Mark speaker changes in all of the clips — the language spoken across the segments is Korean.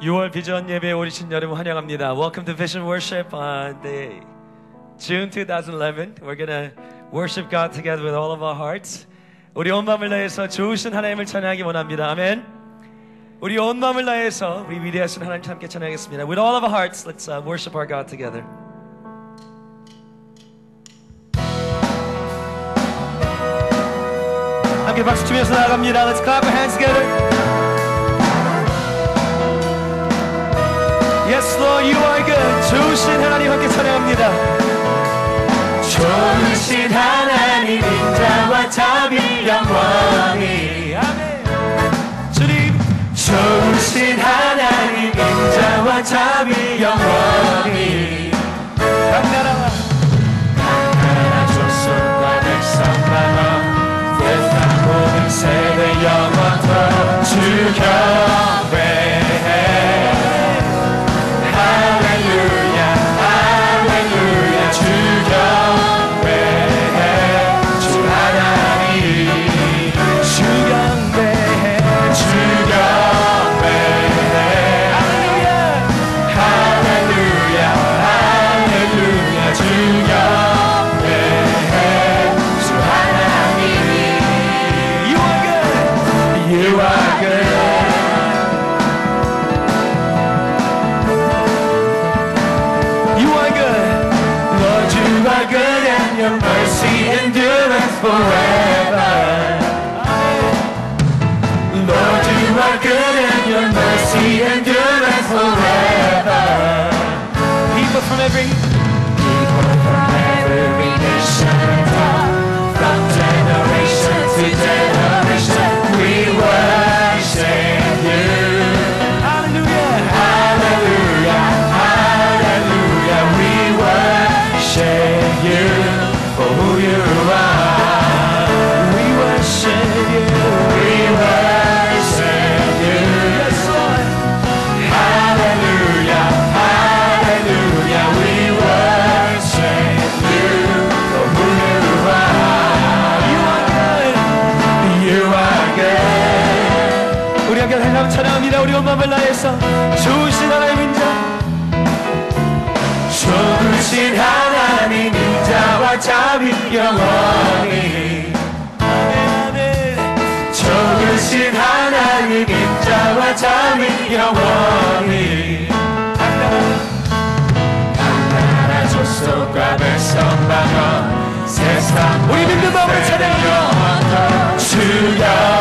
Speaker 1: 6월 비전 예배에 오신 여러분 환영합니다. Welcome to Vision Worship on the June 2011. We're gonna worship God together with all of our hearts. 우리 온 마음을 다해서 좋으신 하나님을 찬양하기 원합니다. 아멘. 우리 온 마음을 다해서 우리 위대하신 하나님 함께 찬양하겠습니다. With all of our hearts, let's uh, worship our God together. 함께 박수 치면서 나아갑니다. Let's clap our hands together. Yes, Lord, you are good. 좋으신 하나님 함께 찬양합니다.
Speaker 2: 좋으신 하나님 인자와 자비 영원히
Speaker 1: 아멘. 주님,
Speaker 2: 좋으신 하나님 인자와 자비 영원히
Speaker 1: 아멘.
Speaker 2: 좋으신 하나님 인자와 자비 영원히 나라 족속과 백성 방언 세상
Speaker 1: 우리 믿는 마음으로 찬양하며
Speaker 2: 주영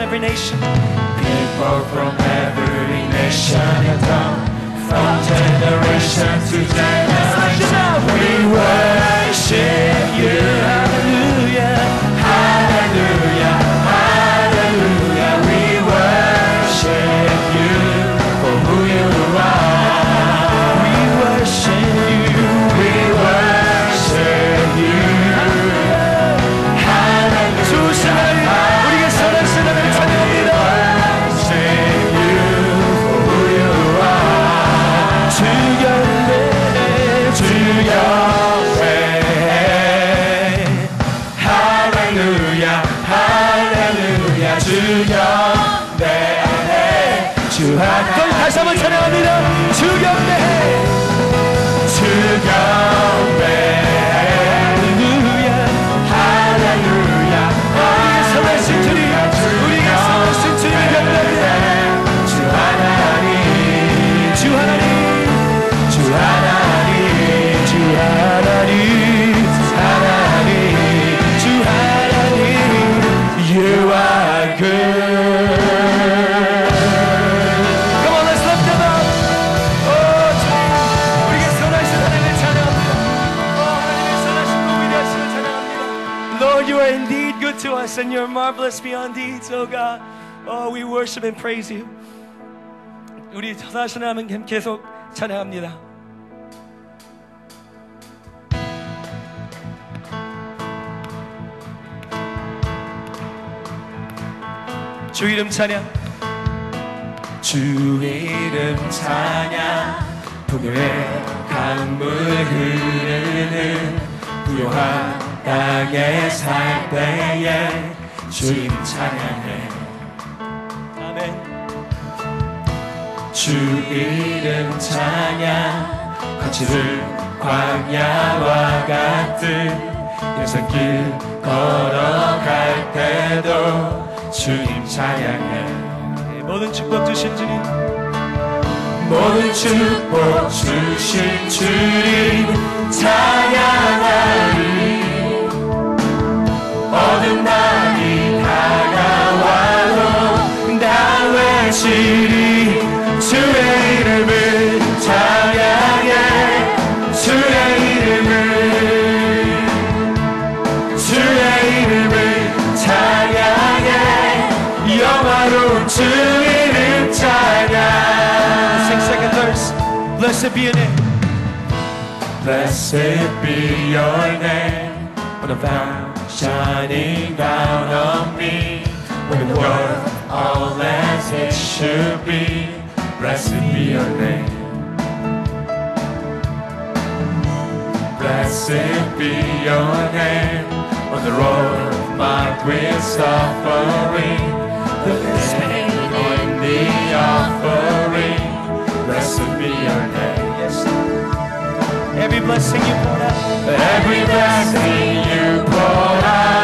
Speaker 1: every nation.
Speaker 2: People from every nation and tongue, from generation to generation, we worship you. 할렐루야 주 옆에 주 하나
Speaker 1: 거기 다시 한번 찬양합니다. 주 옆에
Speaker 2: 주 옆에
Speaker 1: 할 and you're marvelous beyond deeds, oh God. Oh, we worship and praise you. 우리 선하신 하나님 계속 찬양합니다. 주 이름 찬양.
Speaker 2: 주 이름 찬양 풍요의 강물 흐르는 부요한 땅에 살 때에 주님 찬양해
Speaker 1: 아멘.
Speaker 2: 주 이름 찬양 거칠은 광야와 같은 인생길 걸어갈 때도 주님 찬양해
Speaker 1: 네, 모든 축복 주신 주님.
Speaker 2: 모든 축복 주신 주님 찬양하리 어둠 날이 다가와도 나 외치리 주의 이름을 찬양해 주의 이름을 주의 이름을 찬양해 영화로운 주 이름 찬양
Speaker 1: Sing second verse. Blessed be your name.
Speaker 2: Blessed be your name when the vow shining down on me. When the world all as it should be Blessed be your name. Blessed be your name. On the road marked with suffering the pain on the offering Blessed be your name
Speaker 1: Every blessing you pour out.
Speaker 2: Every blessing you pour out,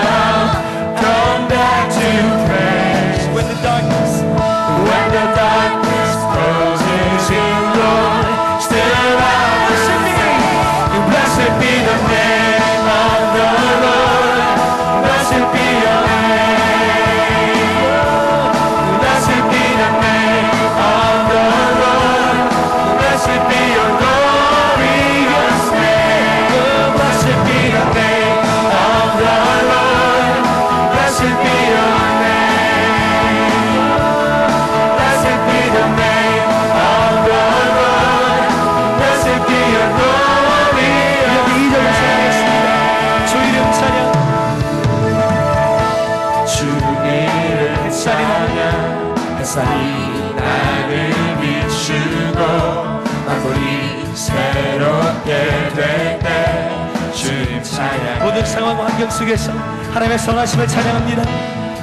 Speaker 1: 환경 속에서 하나님의 선하심을 찬양합니다.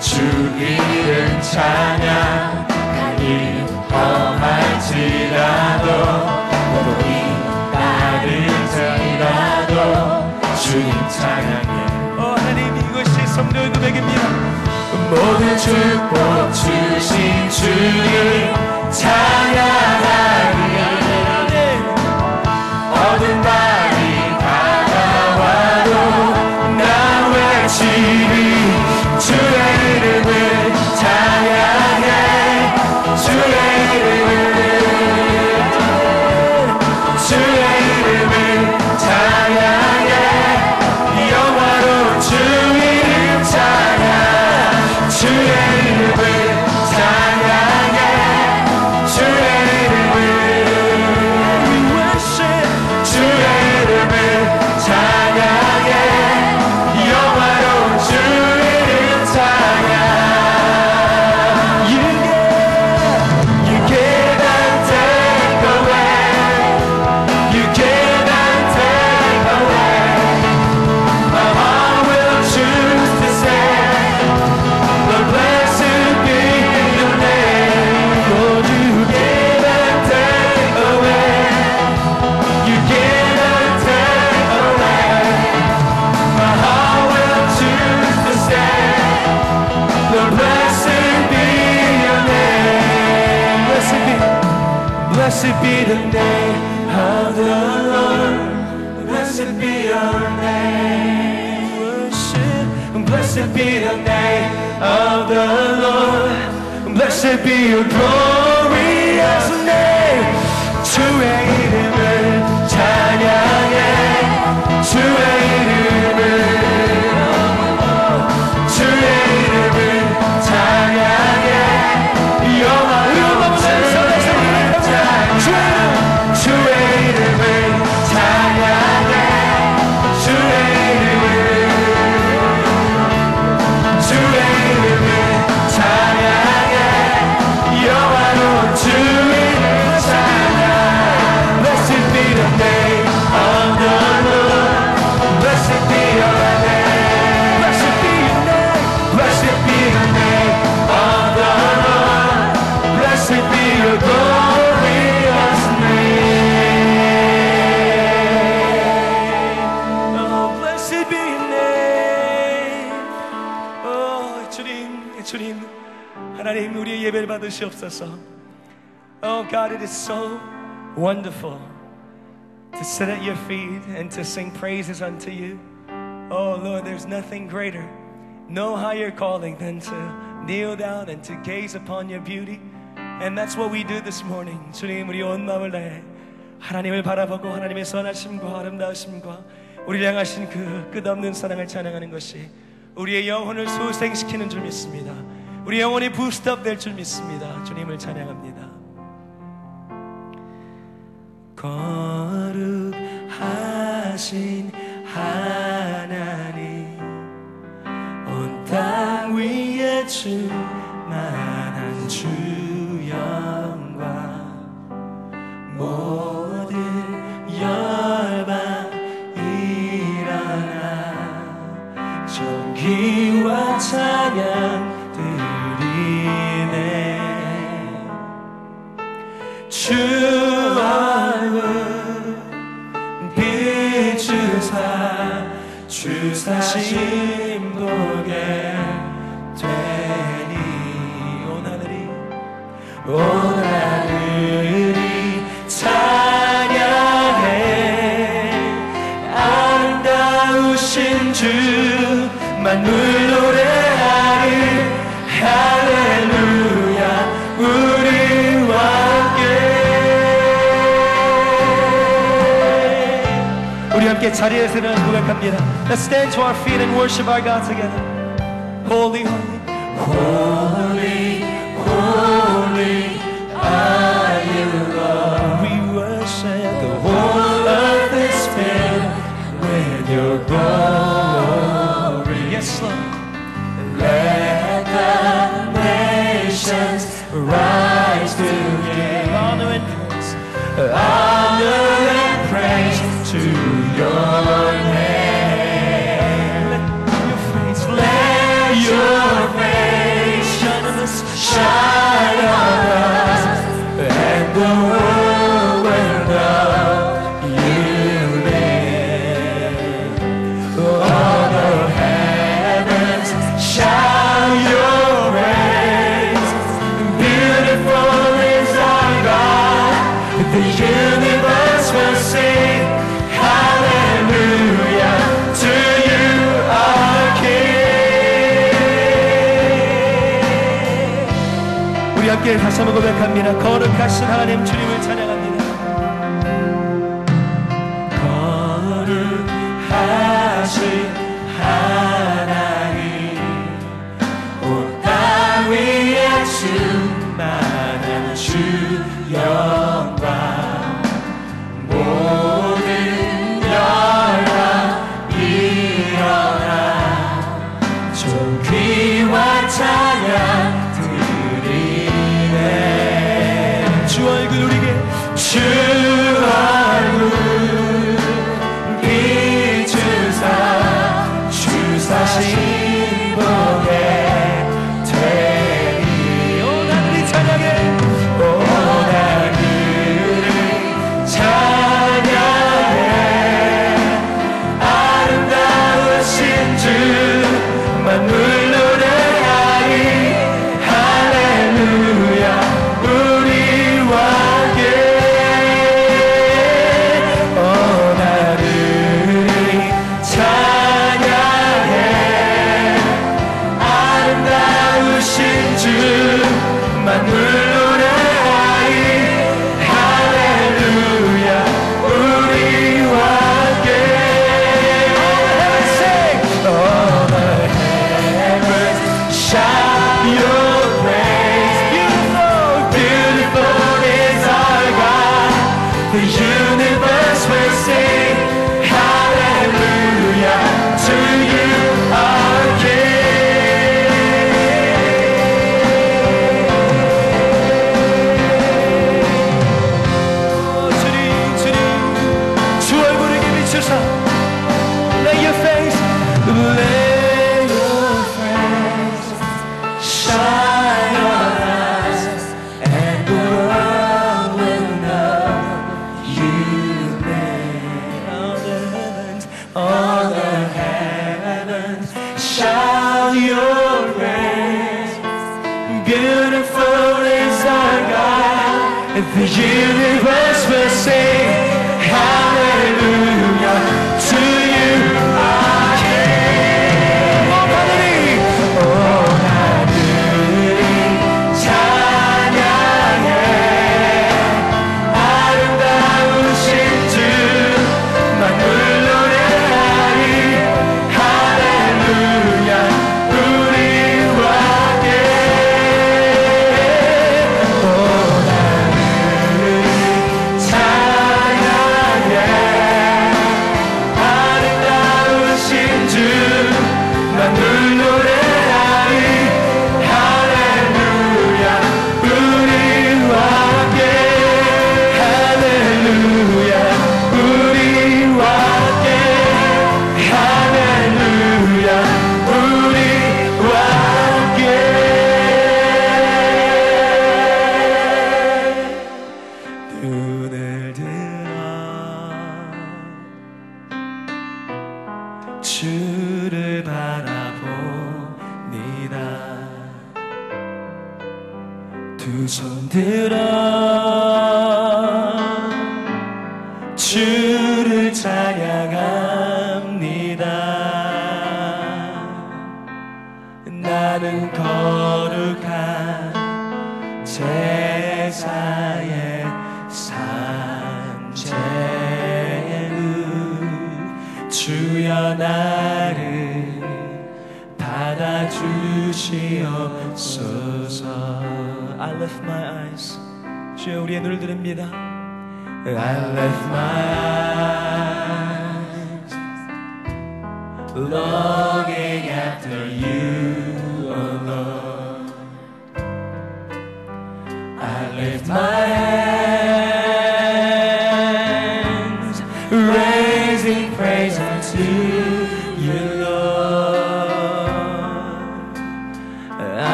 Speaker 2: 주 이름 찬양 강이 험할지라도 고독이 따를지라도 주님 찬양해
Speaker 1: 어, 하나님 이것이 성도의 고백입니다.
Speaker 2: 모든 축복 주신 주님 찬양하리
Speaker 1: 네.
Speaker 2: 어둠 밤 the Lord. Blessed be your glorious Oh
Speaker 1: God, it is so wonderful to sit at your feet and to sing praises unto you. Oh Lord, there's nothing greater, no higher calling than to kneel down and to gaze upon your beauty. And that's what we do this morning. 주님, 우리 온 마음을 다해 하나님을 바라보고 하나님의 선하심과 아름다우심과 우리를 향하신 그 끝없는 사랑을 찬양하는 것이 우리의 영혼을 소생시키는 줄 믿습니다. 우리 영혼이 부스트업 될 줄 믿습니다. 주님을 찬양합니다. 거룩하신 하나님 온 땅 위에 충만한 주 영광 모든 열방 일어나 존귀와 찬양 주사심 보게 되니. 온 하늘이. 온 함께 자리에서 일어나 고백합니다 Let's stand to our feet and worship our God together Holy, holy
Speaker 2: Holy, holy are you, Lord.
Speaker 1: We worship
Speaker 2: The whole earth is filled with your glory.
Speaker 1: Yes, Lord
Speaker 2: Let the nations rise to give
Speaker 1: Honor and praise
Speaker 2: honor
Speaker 1: shine on us,
Speaker 2: and the world
Speaker 1: 함께 다시 한번 고백합니다. 거룩하신 하나님 주님을
Speaker 2: shall your reign. Beautiful is our God, and the universe will sing.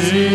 Speaker 2: see.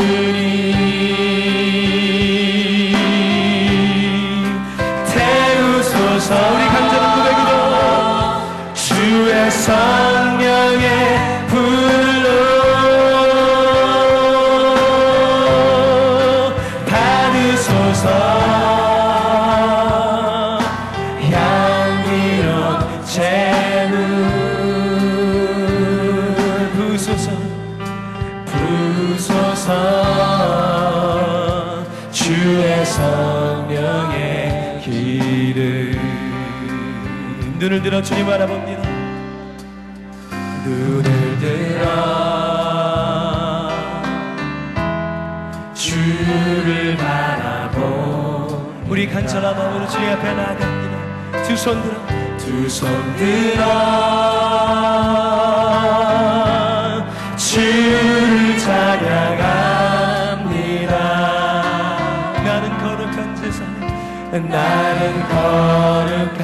Speaker 2: 눈을 들어 주님 바라봅니다. 눈을
Speaker 1: 들어
Speaker 2: 주를 바라보
Speaker 1: 우리 간절한 마음으로 주님 앞에 나갑니다. 두 손 들어.
Speaker 2: 두 손 들어 주를 찬양합니다.
Speaker 1: 나는 거룩한 제사
Speaker 2: 나는 거룩한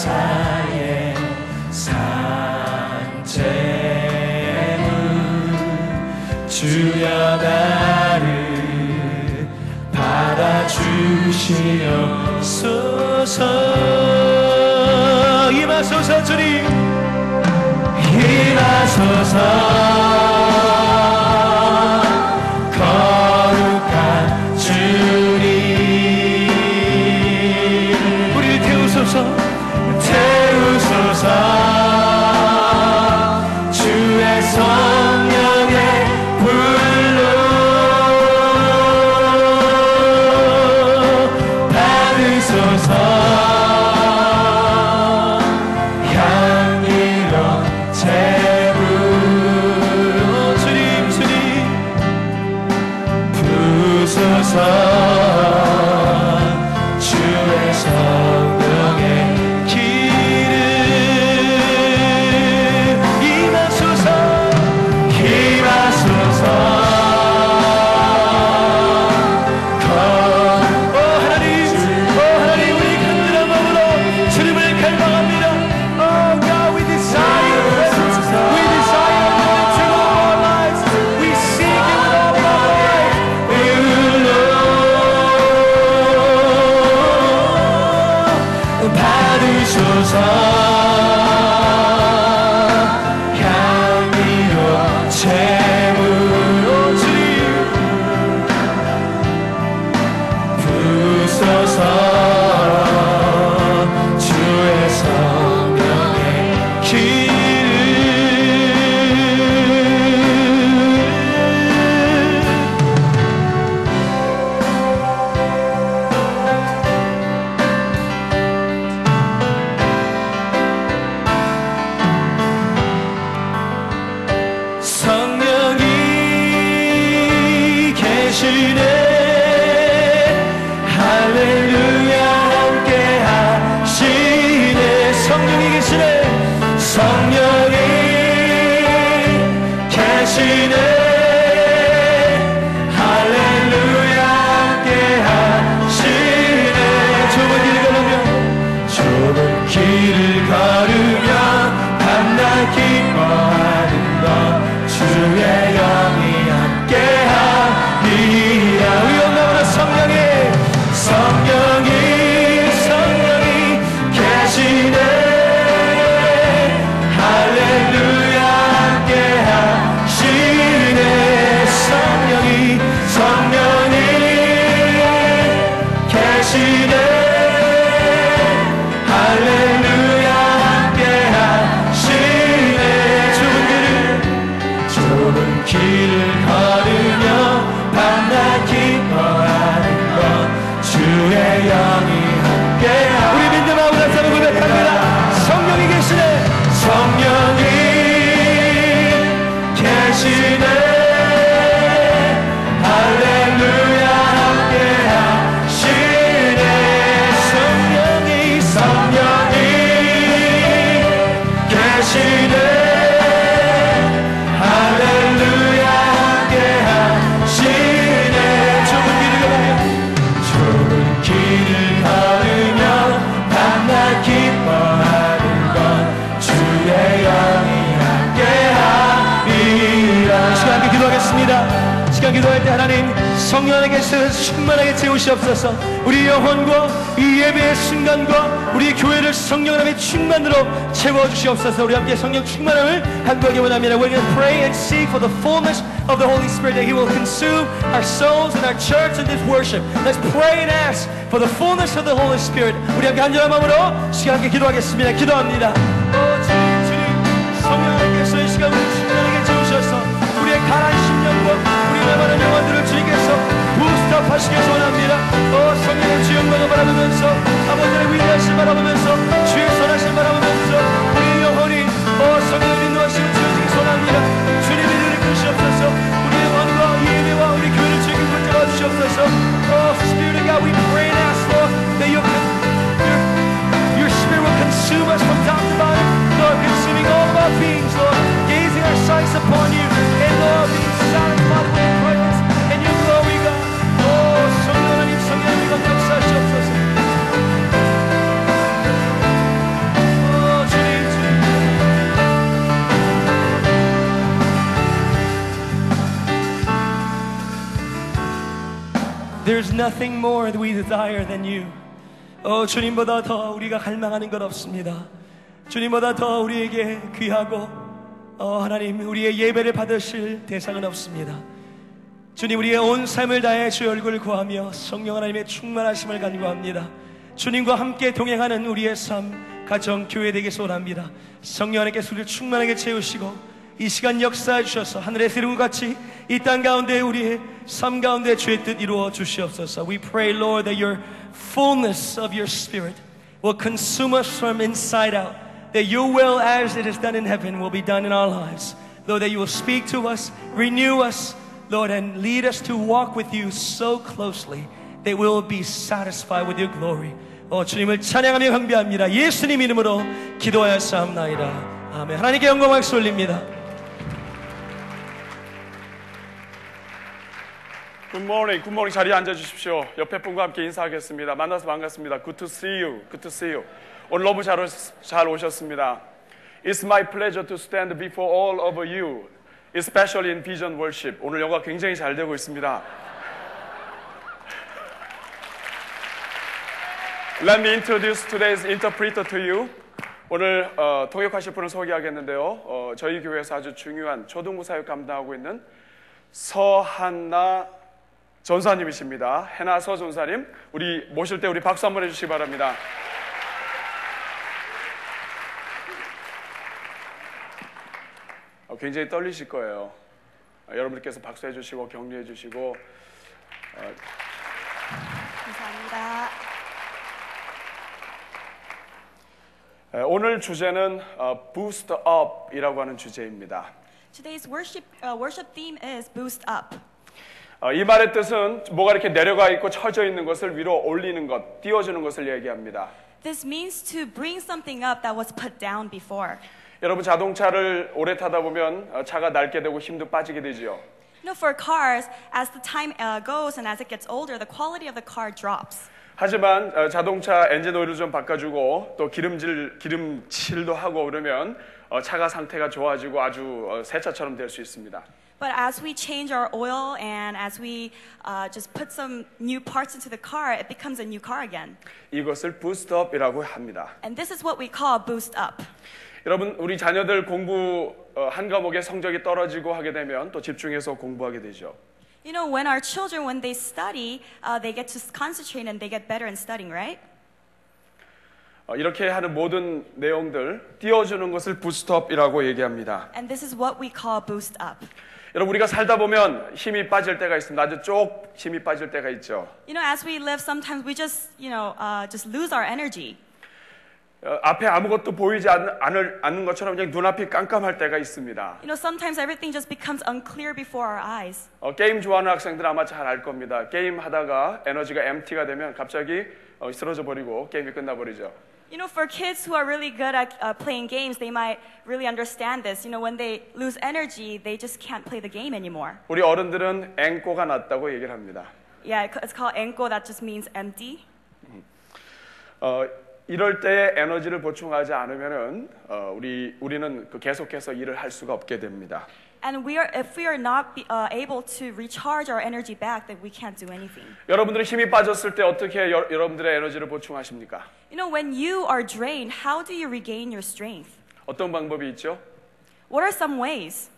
Speaker 2: 가사에 산재물 주여 나를 받아주시옵소서.
Speaker 1: 임하소서 주님.
Speaker 2: 임하소서. sun.
Speaker 1: 기도하겠습니다 기도합니다 nothing more we desire than you. 어, 주님보다 더 우리가 갈망하는 것 없습니다. 주님보다 더 우리에게 귀하고 어, 하나님 우리의 예배를 받으실 대상은 없습니다. 주님 우리의 온 삶을 다해 주의 얼굴을 구하며 성령 하나님의 충만하심을 간구합니다. 주님과 함께 동행하는 우리의 삶, 가정, 교회 되게 소원합니다. 성령 하나님께서 우리를 충만하게 채우시고 이 시간 역사해 주셔서 하늘의 새로운 같이 이 땅 가운데 우리의 삶 가운데 주의 뜻 이루어 주시옵소서. We pray, Lord, that your fullness of your Spirit will consume us from inside out. That your will, as it is done in heaven, will be done in our lives. Lord, that you will speak to us, renew us, Lord, and lead us to walk with you so closely that we will be satisfied with your glory. 어, 주님을 찬양하며 경배합니다. 예수님 이름으로 기도하였사옵나이다. 아멘. 하나님께 영광 박수 올립니다.
Speaker 3: 굿모닝, 굿모닝 자리에 앉아 주십시오. 옆에 분과 함께 인사하겠습니다. 만나서 반갑습니다. Good to see you. Good to see you. 오늘 너무 잘, 잘 오셨습니다. It's my pleasure to stand before all of you, especially in Vision Worship. 오늘 영화 굉장히 잘 되고 있습니다. Let me introduce today's interpreter to you. 오늘 어, 통역하실 분을 소개하겠는데요. 어, 저희 교회에서 아주 중요한 초등부 사역 감당하고 있는 서한나 전사님이십니다. 해나서 전사님, 우리 모실 때 우리 박수 한번 해주시기 바랍니다. 어, 굉장히 떨리실 거예요. 어, 여러분들께서 박수해 주시고 격려해 주시고
Speaker 4: 감사합니다.
Speaker 3: 에, 오늘 주제는 어, Boost Up이라고 하는 주제입니다.
Speaker 4: Today's worship uh, worship theme is boost up.
Speaker 3: 어, 이 말의 뜻은 뭐가 이렇게 내려가 있고 처져 있는 것을 위로 올리는 것, 띄워주는 것을 얘기합니다.
Speaker 4: This means to bring something up that was put down before.
Speaker 3: 여러분 자동차를 오래 타다 보면 어, 차가 낡게 되고 힘도 빠지게 되지요.
Speaker 4: You know, for cars, as the time uh, goes and as it gets older, the quality of the car drops.
Speaker 3: 하지만 어, 자동차 엔진 오일을 좀 바꿔주고 또 기름질 기름칠도 하고 그러면 어, 차가 상태가 좋아지고 아주 어, 새 차처럼 될 수 있습니다.
Speaker 4: But as we change our oil and as we uh, just put some new parts into the car, it becomes a new car again.
Speaker 3: 이것을 부스트업이라고 합니다.
Speaker 4: And this is what we call boost up.
Speaker 3: 여러분 우리 자녀들 공부 어, 한 과목의 성적이 떨어지고 하게 되면 또 집중해서 공부하게 되죠.
Speaker 4: You know, when our children, when they study, uh, they get to concentrate and they get better in studying, right?
Speaker 3: 어, 이렇게 하는 모든 내용들 띄워주는 것을 부스트업이라고 얘기합니다.
Speaker 4: And this is what we call boost up.
Speaker 3: 여러분 우리가 살다 보면 힘이 빠질 때가 있습니다. 아주 쪽 힘이 빠질 때가 있죠.
Speaker 4: You know, as we live, sometimes we just, you know, uh, just lose our energy.
Speaker 3: 어, 앞에 아무것도 보이지 않, 않을, 않는 것처럼 그냥 눈앞이 깜깜할 때가 있습니다.
Speaker 4: You know, sometimes everything just becomes unclear before our eyes.
Speaker 3: 어, 게임 좋아하는 학생들 아마 잘 알 겁니다. 게임 하다가 에너지가 MT가 되면 갑자기 어, 쓰러져 버리고 게임이 끝나버리죠.
Speaker 4: You know, for kids who are really good at uh, playing games, they might really understand this. You know, when they lose energy, they just can't play the game anymore.
Speaker 3: 우리 어른들은 앵꼬가 났다고 얘기를 합니다.
Speaker 4: Yeah, it- it's called enko, that just means empty.
Speaker 3: 어, 이럴 때에 에너지를 보충하지 않으면은 어, 우리 우리는 그 계속해서 일을 할 수가 없게 됩니다.
Speaker 4: And we are, if we are not be, uh, able to recharge our energy back, then we can't do anything.
Speaker 3: 여러분들이 힘이 빠졌을 때 어떻게 여, 여러분들의 에너지를 보충하십니까?
Speaker 4: You know, when you are drained, how do you regain your strength?
Speaker 3: 어떤 방법이 있죠?
Speaker 4: What are some ways?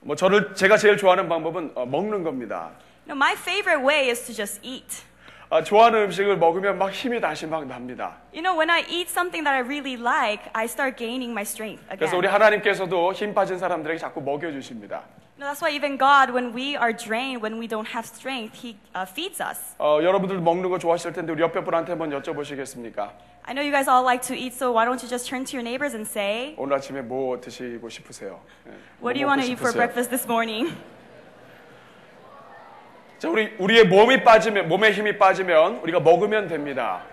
Speaker 3: 뭐 저를 제가 제일 좋아하는 방법은 어, 먹는 겁니다.
Speaker 4: You know, my favorite way is to just eat.
Speaker 3: 아, 좋아하는 음식을 먹으면 막 힘이 다시 막 납니다.
Speaker 4: You know, when I eat something that I really like, I start gaining my strength
Speaker 3: 그래서 우리
Speaker 4: again.
Speaker 3: 하나님께서도 힘 빠진 사람들에게 자꾸 먹여 주십니다.
Speaker 4: You know, that's why even God, when we are drained, when we don't have strength, He uh, feeds us.
Speaker 3: 어, 여러분들 먹는 거 좋아하실 텐데 우리 옆에 분한테 한번 여쭤보시겠습니까?
Speaker 4: I know you guys all like to eat, so why don't you just turn to your neighbors and say,
Speaker 3: 오늘 아침에 뭐 드시고 싶으세요? 예, 뭐
Speaker 4: What do you want to eat for breakfast this morning?
Speaker 3: 자, 우리 우리의 몸이 빠지면 몸에 힘이 빠지면 우리가 먹으면 됩니다.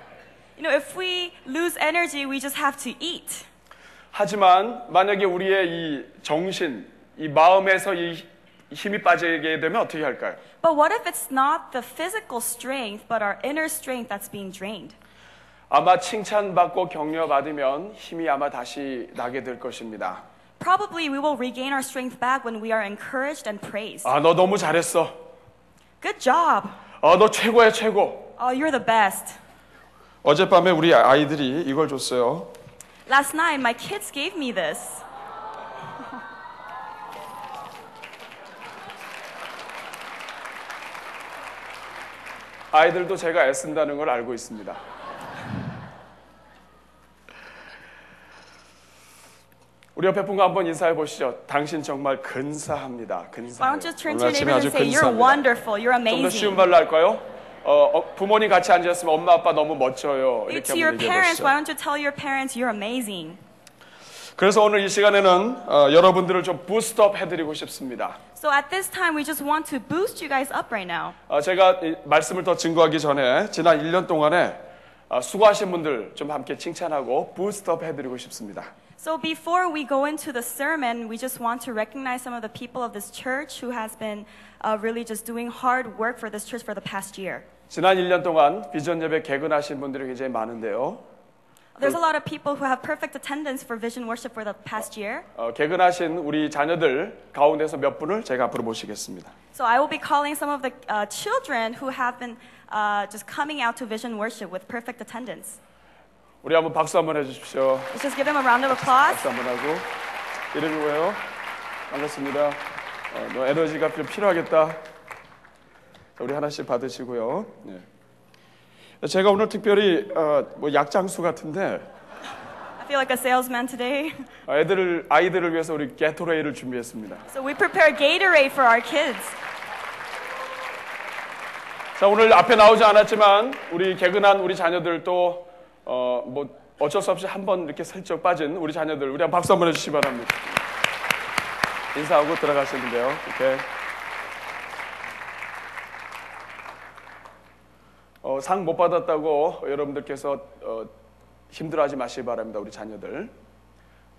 Speaker 4: You know, if we lose energy, we just have to eat.
Speaker 3: 하지만 만약에 우리의 이 정신, 이 마음에서 이 힘이 빠지게 되면 어떻게 할까요?
Speaker 4: But what if it's not the physical strength, but our inner strength that's being drained?
Speaker 3: 아마 칭찬받고 격려받으면 힘이 아마 다시 나게 될 것입니다.
Speaker 4: Probably we will regain our strength back when we are encouraged and praised.
Speaker 3: 아, 너 너무 잘했어.
Speaker 4: Good job.
Speaker 3: 아, 너 최고야, 최고.
Speaker 4: Oh, you're the best.
Speaker 3: 어젯밤에 우리 아이들이 이걸 줬어요.
Speaker 4: Last night, my kids gave me this.
Speaker 3: 아이들도 제가 애쓴다는 걸 알고 있습니다. 우리 옆에 분과 한번 인사해 보시죠. 당신 정말 근사합니다. 근사.
Speaker 4: Why don't you turn to your neighbors and say, You're wonderful, you're
Speaker 3: 좀더 쉬운
Speaker 4: amazing.
Speaker 3: 말로 할까요? 어, 어, 부모님 같이 앉았으면 엄마 아빠 너무 멋져요. 이렇게 한번 얘기해 보시죠.
Speaker 4: why don't you tell your parents you're amazing?
Speaker 3: 그래서 오늘 이 시간에는 어, 여러분들을 좀 부스트업 해드리고 싶습니다.
Speaker 4: So at this time, we just want to boost you guys up right now.
Speaker 3: 어, 제가 이 말씀을 더 증거하기 전에 지난 1년 동안에 어, 수고하신 분들 좀 함께 칭찬하고 부스트업 해드리고 싶습니다.
Speaker 4: So before we go into the sermon, we just want to recognize some of the people of this church who has been uh, really just doing hard work for this church for the past year.
Speaker 3: 지난 1년 동안 비전 예배 개근하신 분들이 굉장히 많은데요.
Speaker 4: There's a lot of people who have perfect attendance for vision worship for the past year.
Speaker 3: 어, 개근하신 우리 자녀들 가운데서 몇 분을 제가 앞으로 모시겠습니다.
Speaker 4: So I will be calling some of the uh, children who have been uh, just coming out to vision worship with perfect attendance.
Speaker 3: 우리 한번 박수 한번 해주십시오.
Speaker 4: Let's just give them a round of applause.
Speaker 3: 박수 한번 하고 이름이 뭐예요? 반갑습니다. 어, 너 에너지가 좀 필요하겠다. 자, 우리 하나씩 받으시고요. 네. 제가 오늘 특별히 어, 뭐 약장수 같은데
Speaker 4: I feel like a salesman today.
Speaker 3: 어, 애들을 아이들을 위해서 우리 게토레이를 준비했습니다.
Speaker 4: So we prepare Gatorade for our kids.
Speaker 3: 자 오늘 앞에 나오지 않았지만 우리 개근한 우리 자녀들도 어, 뭐 어쩔 수 없이 한 번 이렇게 슬쩍 빠진 우리 자녀들 우리 한 박수 한번 해주시기 바랍니다. 인사하고 들어가시면 돼요. 이렇게. 어, 상 못 받았다고 여러분들께서 어, 힘들어하지 마시기 바랍니다. 우리 자녀들.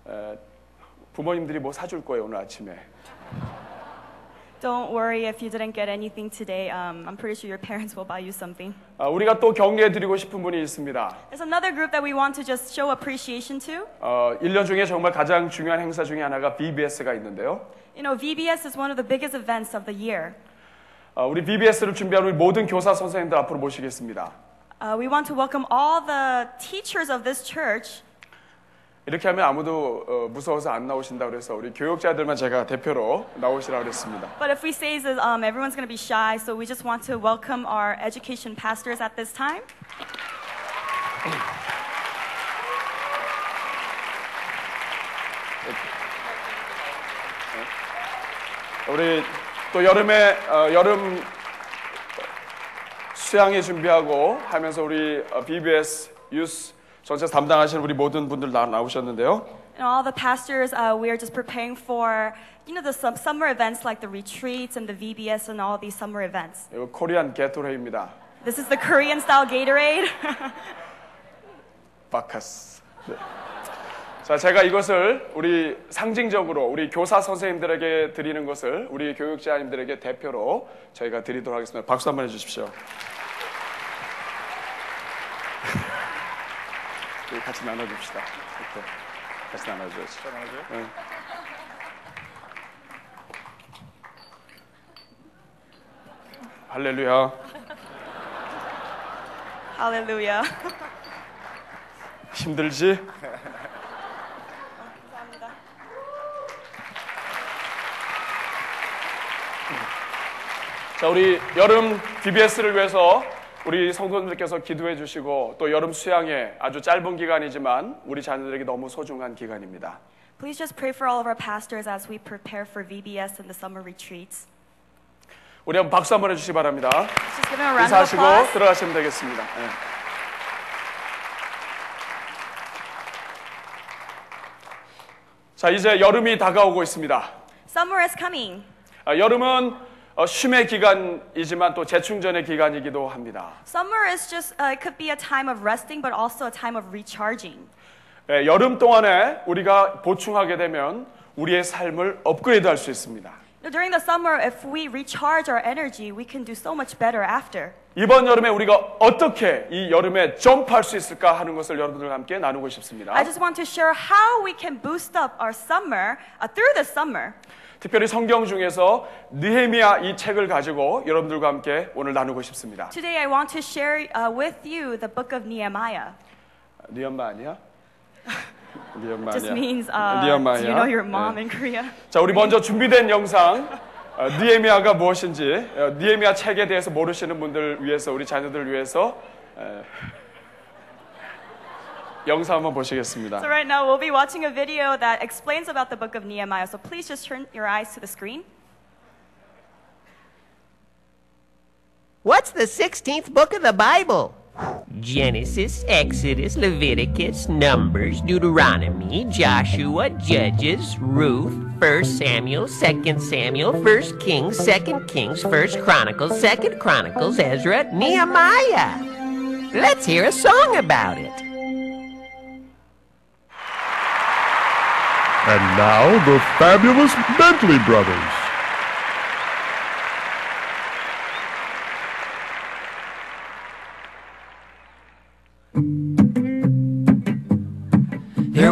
Speaker 3: 에, 부모님들이 뭐 사줄 거예요 오늘 아침에.
Speaker 4: Don't worry if you didn't get anything today. Um, I'm pretty sure your parents will buy you something.
Speaker 3: 아, 우리가 또 경례해 드리고 싶은 분이 있습니다.
Speaker 4: There's another group that we want to just show appreciation to.
Speaker 3: 어, 1년 중에 정말 가장 중요한 행사 중에 하나가 VBS가 있는데요.
Speaker 4: You know, VBS is one of the biggest events of the year.
Speaker 3: 어, 우리 VBS를 준비한 우리 모든 교사 선생님들 앞으로 모시겠습니다.
Speaker 4: Uh, we want to welcome all the teachers of this church.
Speaker 3: 이렇게 하면 아무도 어, 무서워서 안 나오신다 그래서 우리 교육자들만 제가 대표로 나오시라 그랬습니다.
Speaker 4: But if we say this, um, everyone's going to be shy, so we just want to welcome our education pastors at this time.
Speaker 3: 우리 또 여름에 어, 여름 수양회 준비하고 하면서 우리 어, BBS 유스 전체 담당하시는 우리 모든 분들 다 나오셨는데요.
Speaker 4: And all the pastors, uh, we are just preparing for, you know, the sum- summer events like the retreats and the VBS and all these summer events.
Speaker 3: 이거 코리안 게토레이입니다.
Speaker 4: This is the Korean style Gatorade.
Speaker 3: 바카스. 네. 자, 제가 이것을 우리 상징적으로 우리 교사 선생님들에게 드리는 것을 우리 교육자님들에게 대표로 저희가 드리도록 하겠습니다. 박수 한번 해주십시오. 우리 같이 나눠줍시다. 이렇게. 같이 나눠줘야지. 응. 할렐루야.
Speaker 4: Hallelujah.
Speaker 3: 힘들지? 자, 우리 여름 DBS를 위해서 우리 성도님들께서 기도해 주시고 또 여름 수양회 아주 짧은 기간이지만 우리 자녀들에게 너무 소중한 기간입니다.
Speaker 4: Please just pray for all of our pastors as we prepare for VBS and the summer retreats.
Speaker 3: 우리 한번 박수 한번 해주시기 바랍니다. 인사하시고. 들어가시면 되겠습니다. 네. 자, 이제 여름이 다가오고 있습니다.
Speaker 4: Summer is coming.
Speaker 3: 아, 여름은 어, 쉼의 기간이지만 또 재충전의 기간이기도 합니다.
Speaker 4: Summer is just, uh, it could be a time of resting, but also a time of recharging.
Speaker 3: 예, 여름 동안에 우리가 보충하게 되면 우리의 삶을 업그레이드할 수 있습니다.
Speaker 4: During the summer, if we recharge our energy, we can do so much better after.
Speaker 3: 이번 여름에 우리가 어떻게 이 여름에 점프할 수 있을까 하는 것을 여러분들과 함께 나누고 싶습니다.
Speaker 4: I just want to share how we can boost up our summer uh, through the summer.
Speaker 3: 특별히 성경 중에서 느헤미야 이 책을 가지고 여러분들과 함께 오늘 나누고 싶습니다.
Speaker 4: Today, I want to share uh, with you the book of Nehemiah.
Speaker 3: 네 엄마
Speaker 4: Just means, uh,
Speaker 3: 네
Speaker 4: do you know your mom
Speaker 3: 네.
Speaker 4: in Korea?
Speaker 3: 자, 우리 먼저 준비된 영상 어, 느헤미야가 무엇인지 어, 느헤미야 책에 대해서 모르시는 분들 위해서 우리 자녀들 위해서 에, 영상 한번 보시겠습니다.
Speaker 4: So right now, we'll be watching a video that explains about the book of Nehemiah. So please just turn your eyes to the screen.
Speaker 5: What's the 16th book of the Bible? Genesis, Exodus, Leviticus, Numbers, Deuteronomy, Joshua, Judges, Ruth, 1 Samuel, 2 Samuel, 1 Kings, 2 Kings, 1 Chronicles, 2 Chronicles, Ezra, Nehemiah. Let's hear a song about it.
Speaker 6: And now, the fabulous Bentley Brothers.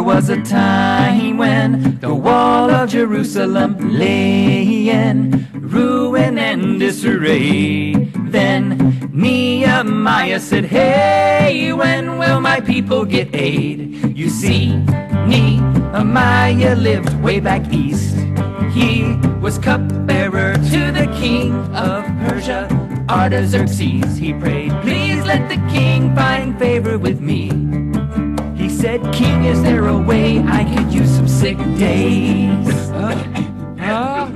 Speaker 7: Was a time when the wall of Jerusalem lay in ruin and disarray. Then Nehemiah said, Hey, when will my people get aid? You see, Nehemiah lived way back east. He was cupbearer to the king of Persia, Artaxerxes. He prayed, Please let the king find favor with me. Said, King, is there a way I could use some sick days? Uh,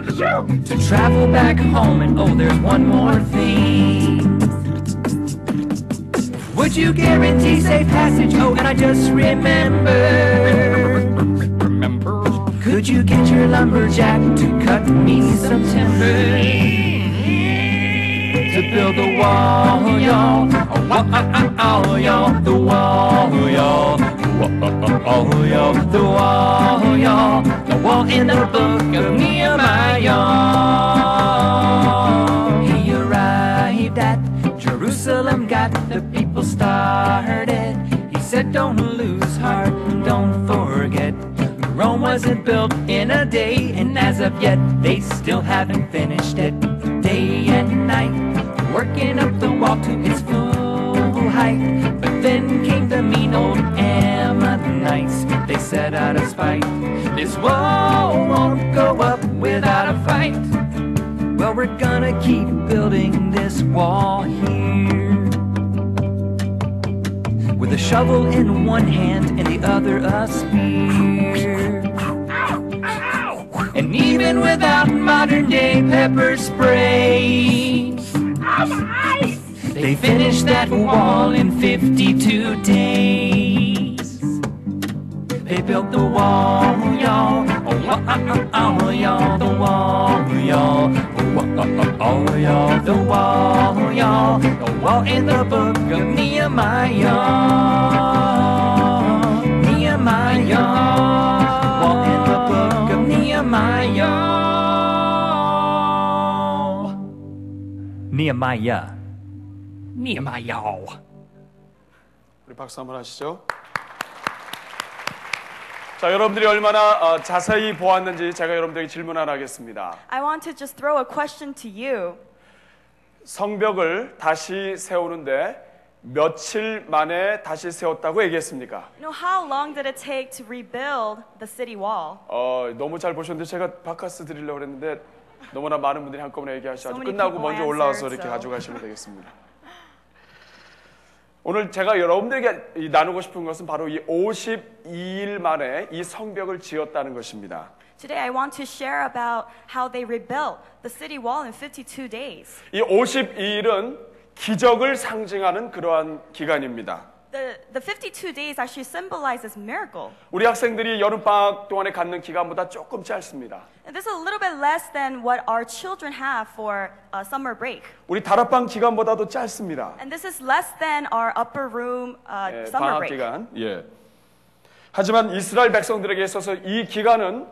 Speaker 7: to travel back home, and oh, there's one more thing. Would you guarantee safe passage? Oh, and I just remembered. Remember? Could you get your lumberjack to cut me some timber? To build a wall, y'all. Oh, wall, oh, oh, y'all. The wall, y'all. Oh, y'all. The y'all. The wall in the book of Nehemiah. He arrived at Jerusalem, got the people started. He said, Don't lose heart, don't forget. Rome wasn't built in a day, and as of yet, they still haven't finished it. Day and night, working up the wall to its full height. But then came the mean old Ammonites. They said out of spite. This wall won't go up without a fight. Well, we're gonna keep building this wall here. With a shovel in one hand and the other a spear. And even without modern day pepper spray, they finished that wall in 52 days. They built the wall, y'all. Oh, oh, oh, oh, y'all. The wall, y'all. Oh, oh, y'all. The wall, y'all. The wall in the book of Nehemiah. Nehemiah. Wall in the book of Nehemiah. Nehemiah. Nehemiah.
Speaker 3: 우리 박수 한번 하시죠. 자, 여러분들이 얼마나 어, 자세히 보았는지 제가 여러분들에게 질문 하나 하겠습니다.
Speaker 4: I want to just throw a question to you.
Speaker 3: 성벽을 다시 세우는데 며칠 만에 다시 세웠다고 얘기했습니까?
Speaker 4: You know, how long did it take to rebuild the city wall?
Speaker 3: 어, 너무 잘 보셨는데 제가 바카스 드리려고 했는데 너무나 많은 분들이 한꺼번에 얘기하셔서
Speaker 4: So
Speaker 3: 끝나고 먼저 올라와서
Speaker 4: answered,
Speaker 3: 이렇게
Speaker 4: so.
Speaker 3: 가져가시면 되겠습니다. 오늘 제가 여러분들에게 이 나누고 싶은 것은 바로 이 52일 만에 이 성벽을 지었다는 것입니다.
Speaker 4: Today, I want to share about how they rebuilt the city wall in 52 days.
Speaker 3: 이 52일은 기적을 상징하는 그러한 기간입니다.
Speaker 4: The, the 52 days actually symbolizes miracle.
Speaker 3: 우리 학생들이 여름 방학 동안에 갖는 기간보다 조금 짧습니다.
Speaker 4: And this is a little bit less than what our children have for uh, summer break.
Speaker 3: 우리 다락방 기간보다도 짧습니다.
Speaker 4: And this is less than our upper room uh,
Speaker 3: 예,
Speaker 4: summer
Speaker 3: 방학
Speaker 4: break.
Speaker 3: 기간. 예. 하지만 이스라엘 백성들에게 있어서 이 기간은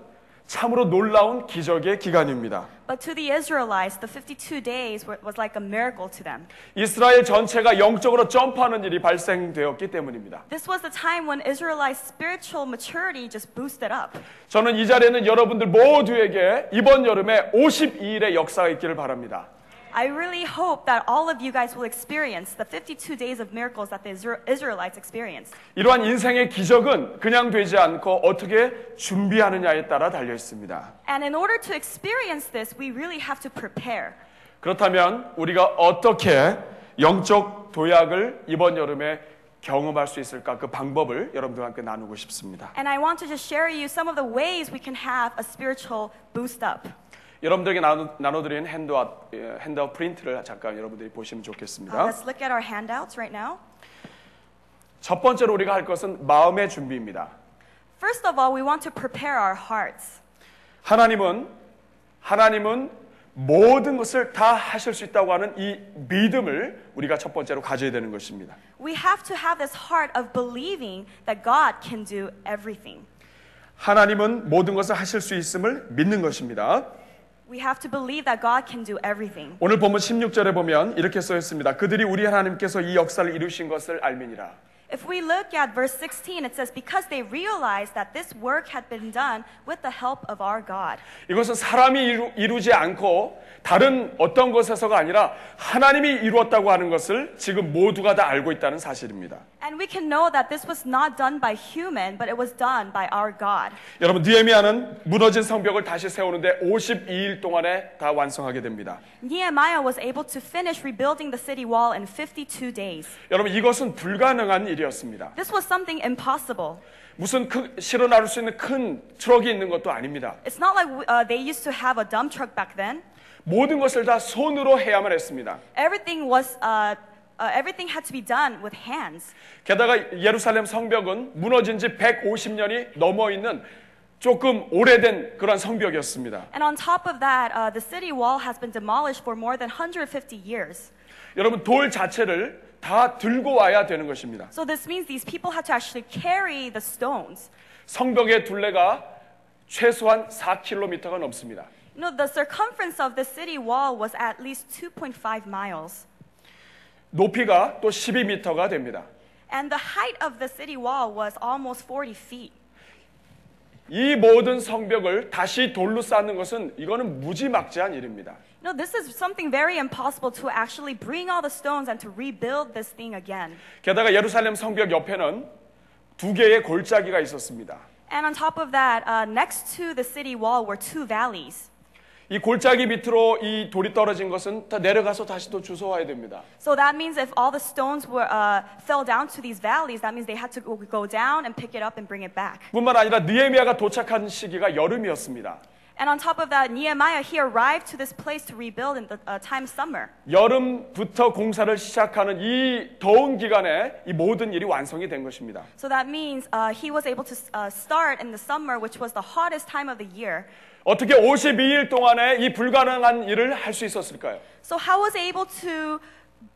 Speaker 3: 참으로 놀라운 기적의 기간입니다.
Speaker 4: But to the Israelites, the 52 days was like a miracle to them.
Speaker 3: 이스라엘 전체가 영적으로 점프하는 일이 발생되었기 때문입니다.
Speaker 4: This was the time when Israelites' spiritual maturity just boosted up.
Speaker 3: 저는 이 자리에는 여러분들 모두에게 이번 여름에 52일의 역사가 있기를 바랍니다.
Speaker 4: I really hope that all of you guys will experience the 52 days of miracles that the Isra- Israelites experienced.
Speaker 3: 이러한 인생의 기적은 그냥 되지 않고 어떻게 준비하느냐에 따라 달려 있습니다.
Speaker 4: And in order to experience this, we really have to prepare.
Speaker 3: 그렇다면 우리가 어떻게 영적 도약을 이번 여름에 경험할 수 있을까 그 방법을 여러분들과 함께 나누고 싶습니다.
Speaker 4: And I want to just share you some of the ways we can have a spiritual boost up.
Speaker 3: 여러분들에게 나눠, 나눠드린 handout, 예, handout 프린트를 잠깐 여러분들이 보시면
Speaker 4: Uh,
Speaker 3: 좋겠습니다.
Speaker 4: let's look at our handouts right now.
Speaker 3: 첫 번째로 우리가 할 것은 마음의 준비입니다.
Speaker 4: First of all, we want to prepare our hearts.
Speaker 3: 하나님은 하나님은 모든 것을 다 하실 수 있다고 하는 이 믿음을 우리가 첫 번째로 가져야 되는 것입니다.
Speaker 4: We have to have this heart of believing that God can do everything.
Speaker 3: 하나님은 모든 것을 하실 수 있음을 믿는 것입니다.
Speaker 4: We have to believe that God can do everything.
Speaker 3: 오늘 본문 16절에 보면 이렇게 써 있습니다. 그들이 우리 하나님께서 이 역사를 이루신 것을 알미니라.
Speaker 4: If we look at verse 16, it says, Because they realized that this work had been done with the help of our God.
Speaker 3: 이것은 사람이 이루, 이루지 않고 다른 어떤 것에서가 아니라 하나님이 이루었다고 하는 것을 지금 모두가 다 알고 있다는 사실입니다.
Speaker 4: And we can know that this was not done by human, but it was done by our God.
Speaker 3: 여러분 느헤미야는 무너진 성벽을 다시 세우는데 52일 동안에 다 완성하게 됩니다.
Speaker 4: Nehemiah was able to finish rebuilding the city wall in 52 days.
Speaker 3: 여러분 이것은 불가능한 일이 었습니다.
Speaker 4: This was something impossible.
Speaker 3: 무슨 크, 실어 나를 수 있는 큰 트럭이 있는 것도 아닙니다.
Speaker 4: It's not like uh, they used to have a dump truck back then.
Speaker 3: 모든 것을 다 손으로 해야만 했습니다.
Speaker 4: Everything was, uh, uh, everything had to be done with hands.
Speaker 3: 게다가 예루살렘 성벽은 무너진 지 150년이 넘어 있는 조금 오래된 그런 성벽이었습니다.
Speaker 4: And on top of that, uh, the city wall has been demolished for more than 150 years.
Speaker 3: 여러분 돌 자체를 다 들고 와야 되는 것입니다.
Speaker 4: So this means these people had to actually carry the stones.
Speaker 3: 성벽의 둘레가 최소한 4km가 넘습니다.
Speaker 4: You know, the circumference of the city wall was at least 2.5 miles.
Speaker 3: 높이가 또 12m가 됩니다.
Speaker 4: And the height of the city wall was almost 40 feet.
Speaker 3: 이 모든 성벽을 다시 돌로 쌓는 것은 이거는 무지막지한 일입니다.
Speaker 4: No, this is something very impossible to actually bring all the stones and to rebuild this thing again.
Speaker 3: 게다가 예루살렘 성벽 옆에는 두 개의 골짜기가 있었습니다.
Speaker 4: And on top of that, uh, next to the city wall were two valleys.
Speaker 3: 이 골짜기 밑으로 이 돌이 떨어진 것은 다 내려가서 다시 또 주워와야 됩니다.
Speaker 4: So that means if all the stones were uh, fell down to these valleys, that means they had to go, go down and pick it up and bring it back.
Speaker 3: 뿐만 아니라 느헤미야가 도착한 시기가 여름이었습니다.
Speaker 4: And on top of that, Nehemiah he arrived to this place to rebuild in the uh, time summer.
Speaker 3: 여름부터 공사를 시작하는 이 더운 기간에 이 모든 일이 완성이 된 것입니다.
Speaker 4: So that means uh, he was able to uh, start in the summer, which was the hottest time of the year.
Speaker 3: 어떻게 52일 동안에 이 불가능한 일을 할 수 있었을까요?
Speaker 4: So how was he able to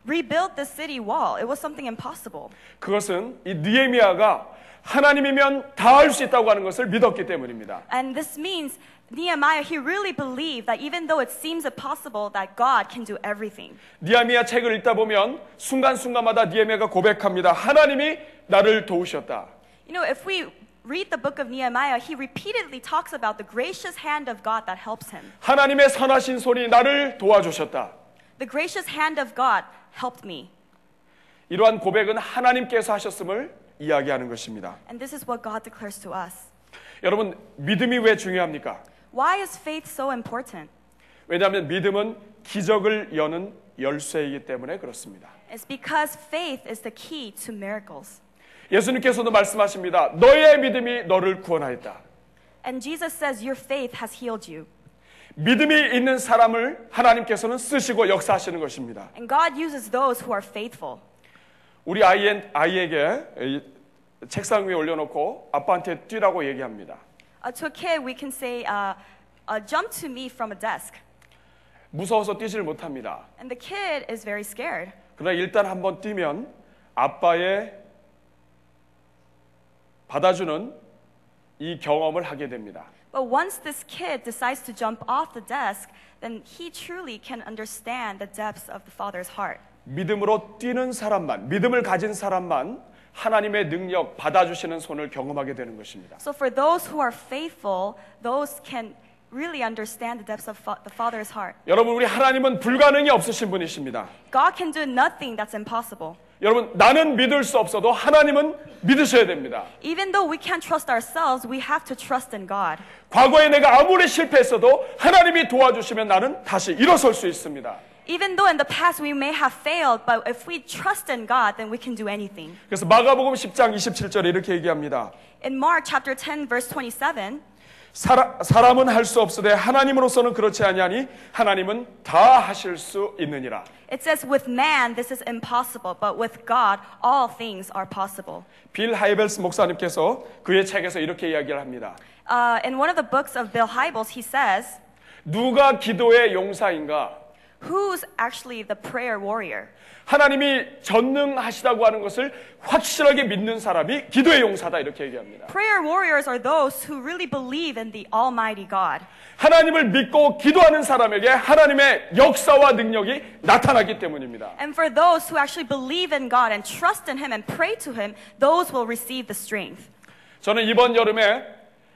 Speaker 4: rebuild the city wall? It was something impossible.
Speaker 3: 그것은 이 느헤미야가 하나님이면 다 할 수 있다고 하는 것을 믿었기 때문입니다.
Speaker 4: And this means Nehemiah, he really believed that even though it seems impossible, that God can do everything.
Speaker 3: 니아미야 책을 읽다 보면 순간순간마다 니에미야가 고백합니다. 하나님이 나를 도우셨다.
Speaker 4: You know, if we read the book of Nehemiah, he repeatedly talks about the gracious hand of God that helps him.
Speaker 3: 하나님의 선하신 손이 나를 도와주셨다.
Speaker 4: The gracious hand of God helped me.
Speaker 3: 이러한 고백은 하나님께서 하셨음을 이야기하는 것입니다.
Speaker 4: And this is what God declares to us.
Speaker 3: 여러분, 믿음이 왜 중요합니까?
Speaker 4: Why is faith so important?
Speaker 3: 왜냐하면 믿음은 기적을 여는 열쇠이기 때문에 그렇습니다.
Speaker 4: It's because faith is the key to miracles.
Speaker 3: 예수님께서도 말씀하십니다. 너의 믿음이 너를 구원하였다.
Speaker 4: And Jesus says, Your faith has healed you.
Speaker 3: 믿음이 있는 사람을 하나님께서는 쓰시고 역사하시는 것입니다.
Speaker 4: And God uses those who are faithful.
Speaker 3: 우리 아이엔, 아이에게 이 책상 위에 올려놓고 아빠한테 뛰라고 얘기합니다.
Speaker 4: Uh, to a kid, we can say, uh, uh, Jump to me from a desk.
Speaker 3: 무서워서 뛰지를 못합니다.
Speaker 4: And the kid is very scared.
Speaker 3: 그러나 일단 한번 뛰면 아빠의 받아주는 이 경험을 하게 됩니다.
Speaker 4: But once this kid decides to jump off the desk, then he truly can understand the depths of the father's heart.
Speaker 3: 믿음으로 뛰는 사람만, 믿음을 가진 사람만 하나님의 능력, 받아주시는 손을 경험하게 되는 것입니다.
Speaker 4: So for those who are faithful, those can really understand the depths of the father's heart.
Speaker 3: 여러분, 우리 하나님은 불가능이 없으신 분이십니다.
Speaker 4: God can do nothing that's impossible.
Speaker 3: 여러분, 나는 믿을 수 없어도 하나님은 믿으셔야 됩니다.
Speaker 4: Even though we can't trust ourselves, we have to trust in God.
Speaker 3: 과거에 내가 아무리 실패했어도 하나님이 도와주시면 나는 다시 일어설 수 있습니다.
Speaker 4: Even though in the past we may have failed, but if we trust in God, then we can do anything.
Speaker 3: 그래서 마가복음 10장 27절에 이렇게 얘기합니다.
Speaker 4: In Mark chapter 10 verse 27,
Speaker 3: 사라, 사람은 할 수 없으되 하나님으로서는 그렇지 아니하니 하나님은 다 하실 수 있느니라.
Speaker 4: it says with man this is impossible, but with God all things are possible.
Speaker 3: 빌 하이벨스 목사님께서 그의 책에서 이렇게 이야기를 합니다.
Speaker 4: Uh, in one of the books of Bill Hybels, he says,
Speaker 3: 누가 기도의 용사인가?
Speaker 4: Who's actually the prayer warrior?
Speaker 3: 하나님이 전능하시다고 하는 것을 확실하게 믿는 사람이 기도의 용사다 이렇게 얘기합니다.
Speaker 4: Prayer warriors are those who really believe in the Almighty God.
Speaker 3: 하나님을 믿고 기도하는 사람에게 하나님의 역사와 능력이 나타나기 때문입니다.
Speaker 4: And for those who actually believe in God and trust in Him and pray to Him, those will receive the strength.
Speaker 3: 저는 이번 여름에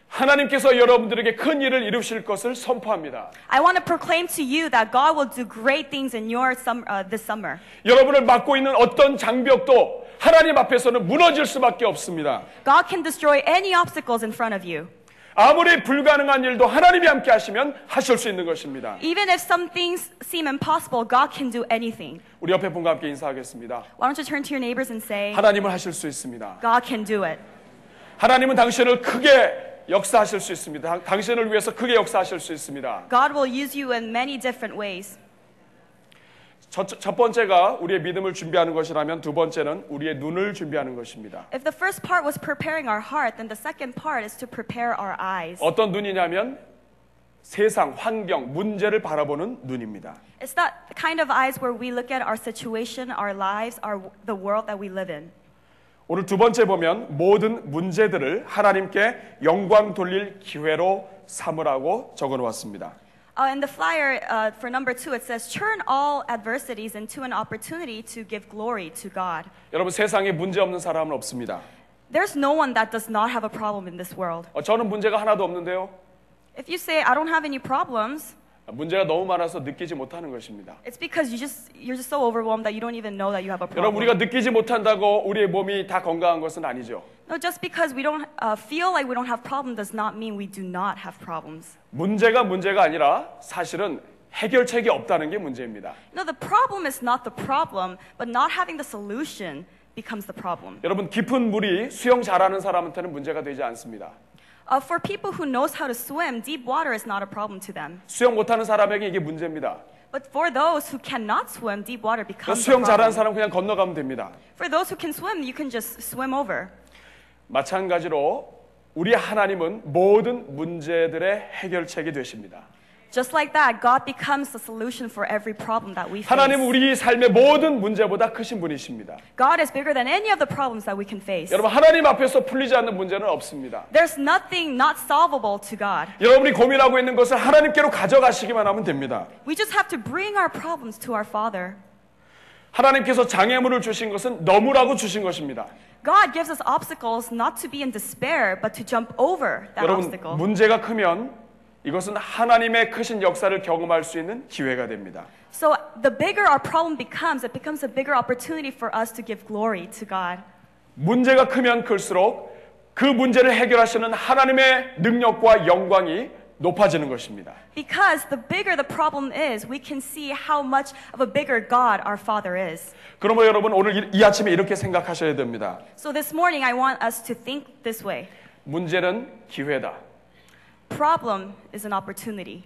Speaker 3: 하나님께서 여러분들에게 큰 일을 이루실 것을 선포합니다.
Speaker 4: I want to proclaim to you that God will do great things in your sum, uh, this summer.
Speaker 3: 여러분을 막고 있는 어떤 장벽도 하나님 앞에서는 무너질 수밖에 없습니다.
Speaker 4: God can destroy any obstacles in front of you.
Speaker 3: 아무리 불가능한 일도 하나님이 함께 하시면 하실 수 있는 것입니다.
Speaker 4: Even if some things seem impossible, God can do anything.
Speaker 3: 우리 옆에 분과 함께 인사하겠습니다.
Speaker 4: Why don't you turn to your neighbors and say,
Speaker 3: 하나님은 하실 수 있습니다.
Speaker 4: God can do it.
Speaker 3: 하나님은 당신을 크게 역사하실 수 있습니다. 당- 당신을 위해서 크게 역사하실 수 있습니다.
Speaker 4: God will use you in many different ways.
Speaker 3: 첫, 첫 번째가 우리의 믿음을 준비하는 것이라면 두 번째는 우리의 눈을 준비하는 것입니다.
Speaker 4: If the first part was preparing our heart, then the second part is to prepare our eyes.
Speaker 3: 어떤 눈이냐면 세상, 환경, 문제를 바라보는 눈입니다.
Speaker 4: It's that kind of eyes where we look at our situation, our lives, our, the world that we live in.
Speaker 3: 오늘 두 번째 보면 모든 문제들을 하나님께 영광 돌릴 기회로 삼으라고 적어 놓았습니다.
Speaker 4: Uh, in the flyer uh, for number two, it says, Turn all adversities into an opportunity to give glory to God.
Speaker 3: 여러분 세상에 문제 없는 사람은 없습니다.
Speaker 4: There's no one that does not have a problem in this world.
Speaker 3: 어, 저는 문제가 하나도 없는데요.
Speaker 4: If you say, I don't have any problems,
Speaker 3: 문제가 너무 많아서 느끼지 못하는 것입니다.
Speaker 4: it's because you just, you're just so overwhelmed that you don't even know that you have a
Speaker 3: 여러분 우리가
Speaker 4: problem.
Speaker 3: 느끼지 못한다고 우리의 몸이 다 건강한 것은 아니죠.
Speaker 4: No, just because we don't uh, feel like we don't have problems does not mean we do not have problems.
Speaker 3: 문제가 문제가 아니라 사실은 해결책이 없다는 게 문제입니다.
Speaker 4: No, the problem is not the problem, but not having the solution becomes the problem.
Speaker 3: 여러분 깊은 물이 수영 잘하는 사람한테는 문제가 되지 않습니다.
Speaker 4: Uh, for people who knows how to swim, deep water is not a problem to them.
Speaker 3: 수영 못하는 사람에게 이게 문제입니다.
Speaker 4: But for those who cannot swim, deep water becomes a
Speaker 3: 수영 잘하는
Speaker 4: problem.
Speaker 3: 사람 그냥 건너가면 됩니다.
Speaker 4: For those who can swim, you can just swim over.
Speaker 3: 마찬가지로 우리 하나님은 모든 문제들의 해결책이 되십니다.
Speaker 4: Just like that, God becomes the solution for every problem that we face.
Speaker 3: 하나님은 우리 삶의 모든 문제보다 크신 분이십니다.
Speaker 4: God is bigger than any of the problems that we can face.
Speaker 3: 여러분 하나님 앞에서 풀리지 않는 문제는 없습니다.
Speaker 4: There's nothing not solvable to God.
Speaker 3: 여러분이 고민하고 있는 것을 하나님께로 가져가시기만 하면 됩니다.
Speaker 4: We just have to bring our problems to our Father.
Speaker 3: 하나님께서 장애물을 주신 것은 넘으라고 주신 것입니다.
Speaker 4: God gives us obstacles not to be in despair, but to jump over that
Speaker 3: 여러분
Speaker 4: obstacle.
Speaker 3: 문제가 크면 이것은 하나님의 크신 역사를 경험할 수 있는 기회가 됩니다.
Speaker 4: So the bigger our problem becomes, it becomes a bigger opportunity for us to give glory to God.
Speaker 3: 문제가 크면 클수록 그 문제를 해결하시는 하나님의 능력과 영광이 높아지는 것입니다.
Speaker 4: Because the bigger the problem is, we can see how much of a bigger God our Father is.
Speaker 3: 그러므로 여러분 오늘 이, 이 아침에 이렇게 생각하셔야 됩니다.
Speaker 4: So this morning, I want us to think this way
Speaker 3: 문제는 기회다.
Speaker 4: problem is an opportunity.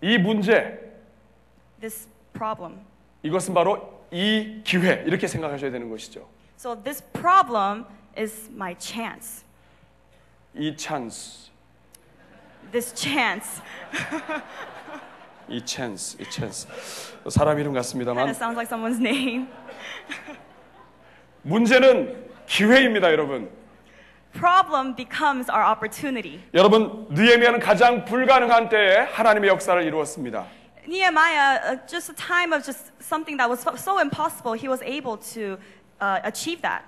Speaker 3: 이 문제
Speaker 4: This problem.
Speaker 3: 이것은 바로 이 기회 이렇게 생각하셔야 되는 것이죠.
Speaker 4: So this problem is my chance.
Speaker 3: 이 찬스,
Speaker 4: This chance.
Speaker 3: 이 찬스, 이 찬스. 사람 이름
Speaker 4: Kind
Speaker 3: 같습니다만
Speaker 4: of sounds like someone's name.
Speaker 3: 문제는 기회입니다, 여러분.
Speaker 4: Problem becomes our opportunity.
Speaker 3: 여러분 느헤미야는 가장 불가능한 때에 하나님의 역사를 이루었습니다.
Speaker 4: Nehemiah, uh, just a time of just something that was so- impossible, he was able to uh, achieve that.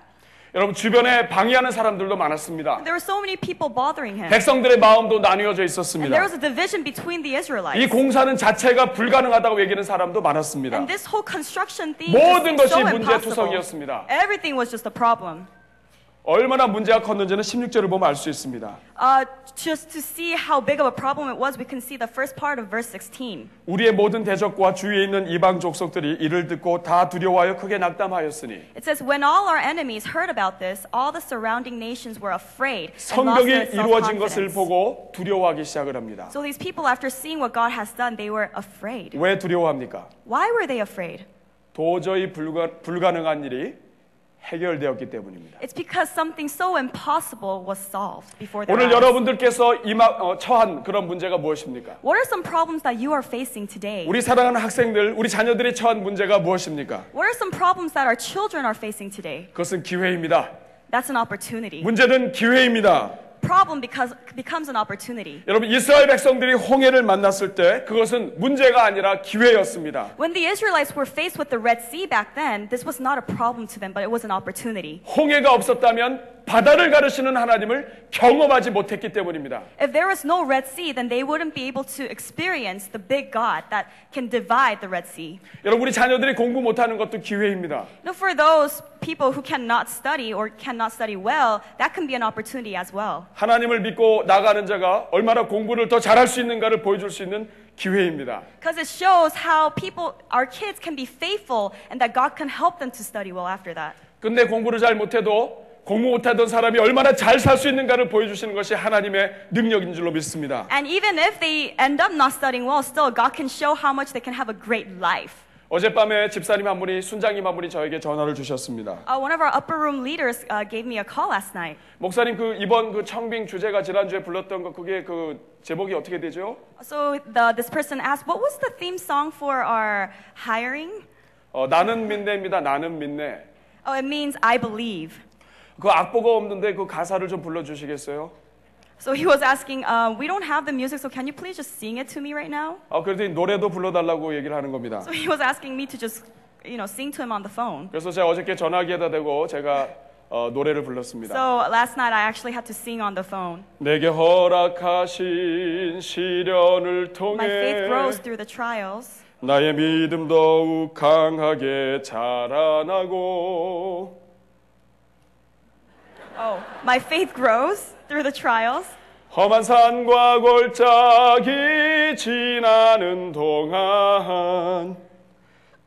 Speaker 3: 여러분 주변에 방해하는 사람들도 많았습니다.
Speaker 4: There were so many people bothering him.
Speaker 3: 백성들의 마음도 나뉘어져
Speaker 4: And
Speaker 3: 있었습니다.
Speaker 4: there was a division between the
Speaker 3: 이
Speaker 4: Israelites.
Speaker 3: 공사는 자체가 불가능하다고 얘기하는 사람도 많았습니다.
Speaker 4: And this whole construction thing
Speaker 3: 모든
Speaker 4: was
Speaker 3: 것이
Speaker 4: so
Speaker 3: 문제. 투성이었습니다.
Speaker 4: Everything was just a problem.
Speaker 3: 얼마나 문제가 컸는지는 16절을 보면 알 수 있습니다.
Speaker 4: Uh, just to see how big of a problem it was, we can see the first part of verse 16.
Speaker 3: 우리의 모든 대적과 주위에 있는 이방 족속들이 이를 듣고 다 두려워하여 크게 낙담하였으니
Speaker 4: It says, When all our enemies heard about this, all the surrounding nations were afraid
Speaker 3: 성경이 이루어진 것을. 보고 두려워하기 시작을 합니다.
Speaker 4: So these people, after seeing what God has done, they were afraid.
Speaker 3: 왜 두려워합니까?
Speaker 4: Why were they afraid?
Speaker 3: 도저히 불가, 불가능한 일이 해결되었기 때문입니다.
Speaker 4: It's because something so impossible was solved before their
Speaker 3: 오늘
Speaker 4: eyes.
Speaker 3: 여러분들께서 임하, 어, 처한 그런 문제가 무엇입니까?
Speaker 4: What are some problems that you are facing today?
Speaker 3: 우리 사랑하는 학생들, 우리 자녀들이 처한 문제가 무엇입니까?
Speaker 4: What are some problems that our children are facing today?
Speaker 3: 그것은 기회입니다.
Speaker 4: That's an opportunity.
Speaker 3: 문제는 기회입니다.
Speaker 4: Problem because, becomes an opportunity.
Speaker 3: 여러분 이스라엘 백성들이 홍해를 만났을 때 그것은 문제가 아니라 기회였습니다.
Speaker 4: When the Israelites were faced with the Red Sea back then, this was not a problem to them, but it was an opportunity.
Speaker 3: 홍해가 없었다면 바다를 가르시는 하나님을 경험하지 못했기 때문입니다.
Speaker 4: If there was no Red Sea, then they wouldn't be able to experience the big God that can divide the Red Sea.
Speaker 3: 여러분 우리 자녀들이 공부 못하는 것도 기회입니다.
Speaker 4: Now, for those people who cannot study or cannot study well, that can be an opportunity as well.
Speaker 3: 하나님을 믿고 나가는 자가 얼마나 공부를 더 잘할 수 있는가를 보여줄 수 있는 기회입니다.
Speaker 4: Because it shows how people, our kids can be faithful and that God can help them to study well after that.
Speaker 3: 근데 공부를 잘 못해도 공부 못하던 사람이 얼마나 잘 살 수 있는가를 보여주시는 것이 하나님의 능력인 줄로 믿습니다.
Speaker 4: And even if they end up not studying well, still God can show how much they can have a great life.
Speaker 3: 어젯밤에 집사님 한 분이 순장님 한 분이 저에게 전화를 주셨습니다.
Speaker 4: Uh, one of our upper room leaders uh, gave me a call last night.
Speaker 3: 목사님 그 이번 그 청빙 주제가 지난주에 불렀던 거 그게 그 제목이 어떻게 되죠?
Speaker 4: So the, this person asked, what was the theme song for our hiring?
Speaker 3: 어, 나는 믿네입니다. 나는 믿네.
Speaker 4: Oh, it means I believe.
Speaker 3: 그 악보가 없는데 그 가사를 좀 불러주시겠어요?
Speaker 4: So he was asking, uh, we don't have the music, so can you please just sing it to me right now?
Speaker 3: 아 그래도 노래도 불러달라고 얘기를 하는 겁니다.
Speaker 4: So he was asking me to just, you know, sing to him on the phone.
Speaker 3: 그래서 제가 어저께 전화기에다 대고 제가 어, 노래를 불렀습니다.
Speaker 4: So last night I actually had to sing on the phone.
Speaker 3: 내게 허락하신 시련을
Speaker 4: My faith
Speaker 3: 통해
Speaker 4: grows through the trials.
Speaker 3: 나의 믿음 더욱 강하게 자라나고
Speaker 4: Oh, my faith grows through the trials.
Speaker 3: 험한 산과 골짜기 지나는 동안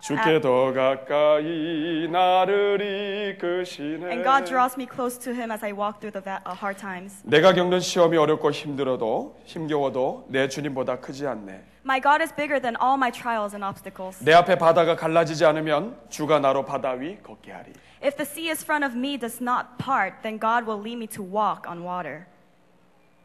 Speaker 3: 주께 더 가까이 나를 이끄시네
Speaker 4: And God draws me close to Him as I walk through the uh, hard times.
Speaker 3: 내가 겪는 시험이 어렵고 힘들어도 힘겨워도 내 주님보다 크지 않네
Speaker 4: My God is bigger than all my trials and obstacles.
Speaker 3: 내 앞에 바다가 갈라지지 않으면 주가 나로 바다 위 걷게 하리
Speaker 4: If the sea is front of me does not part, then God will lead me to walk on water.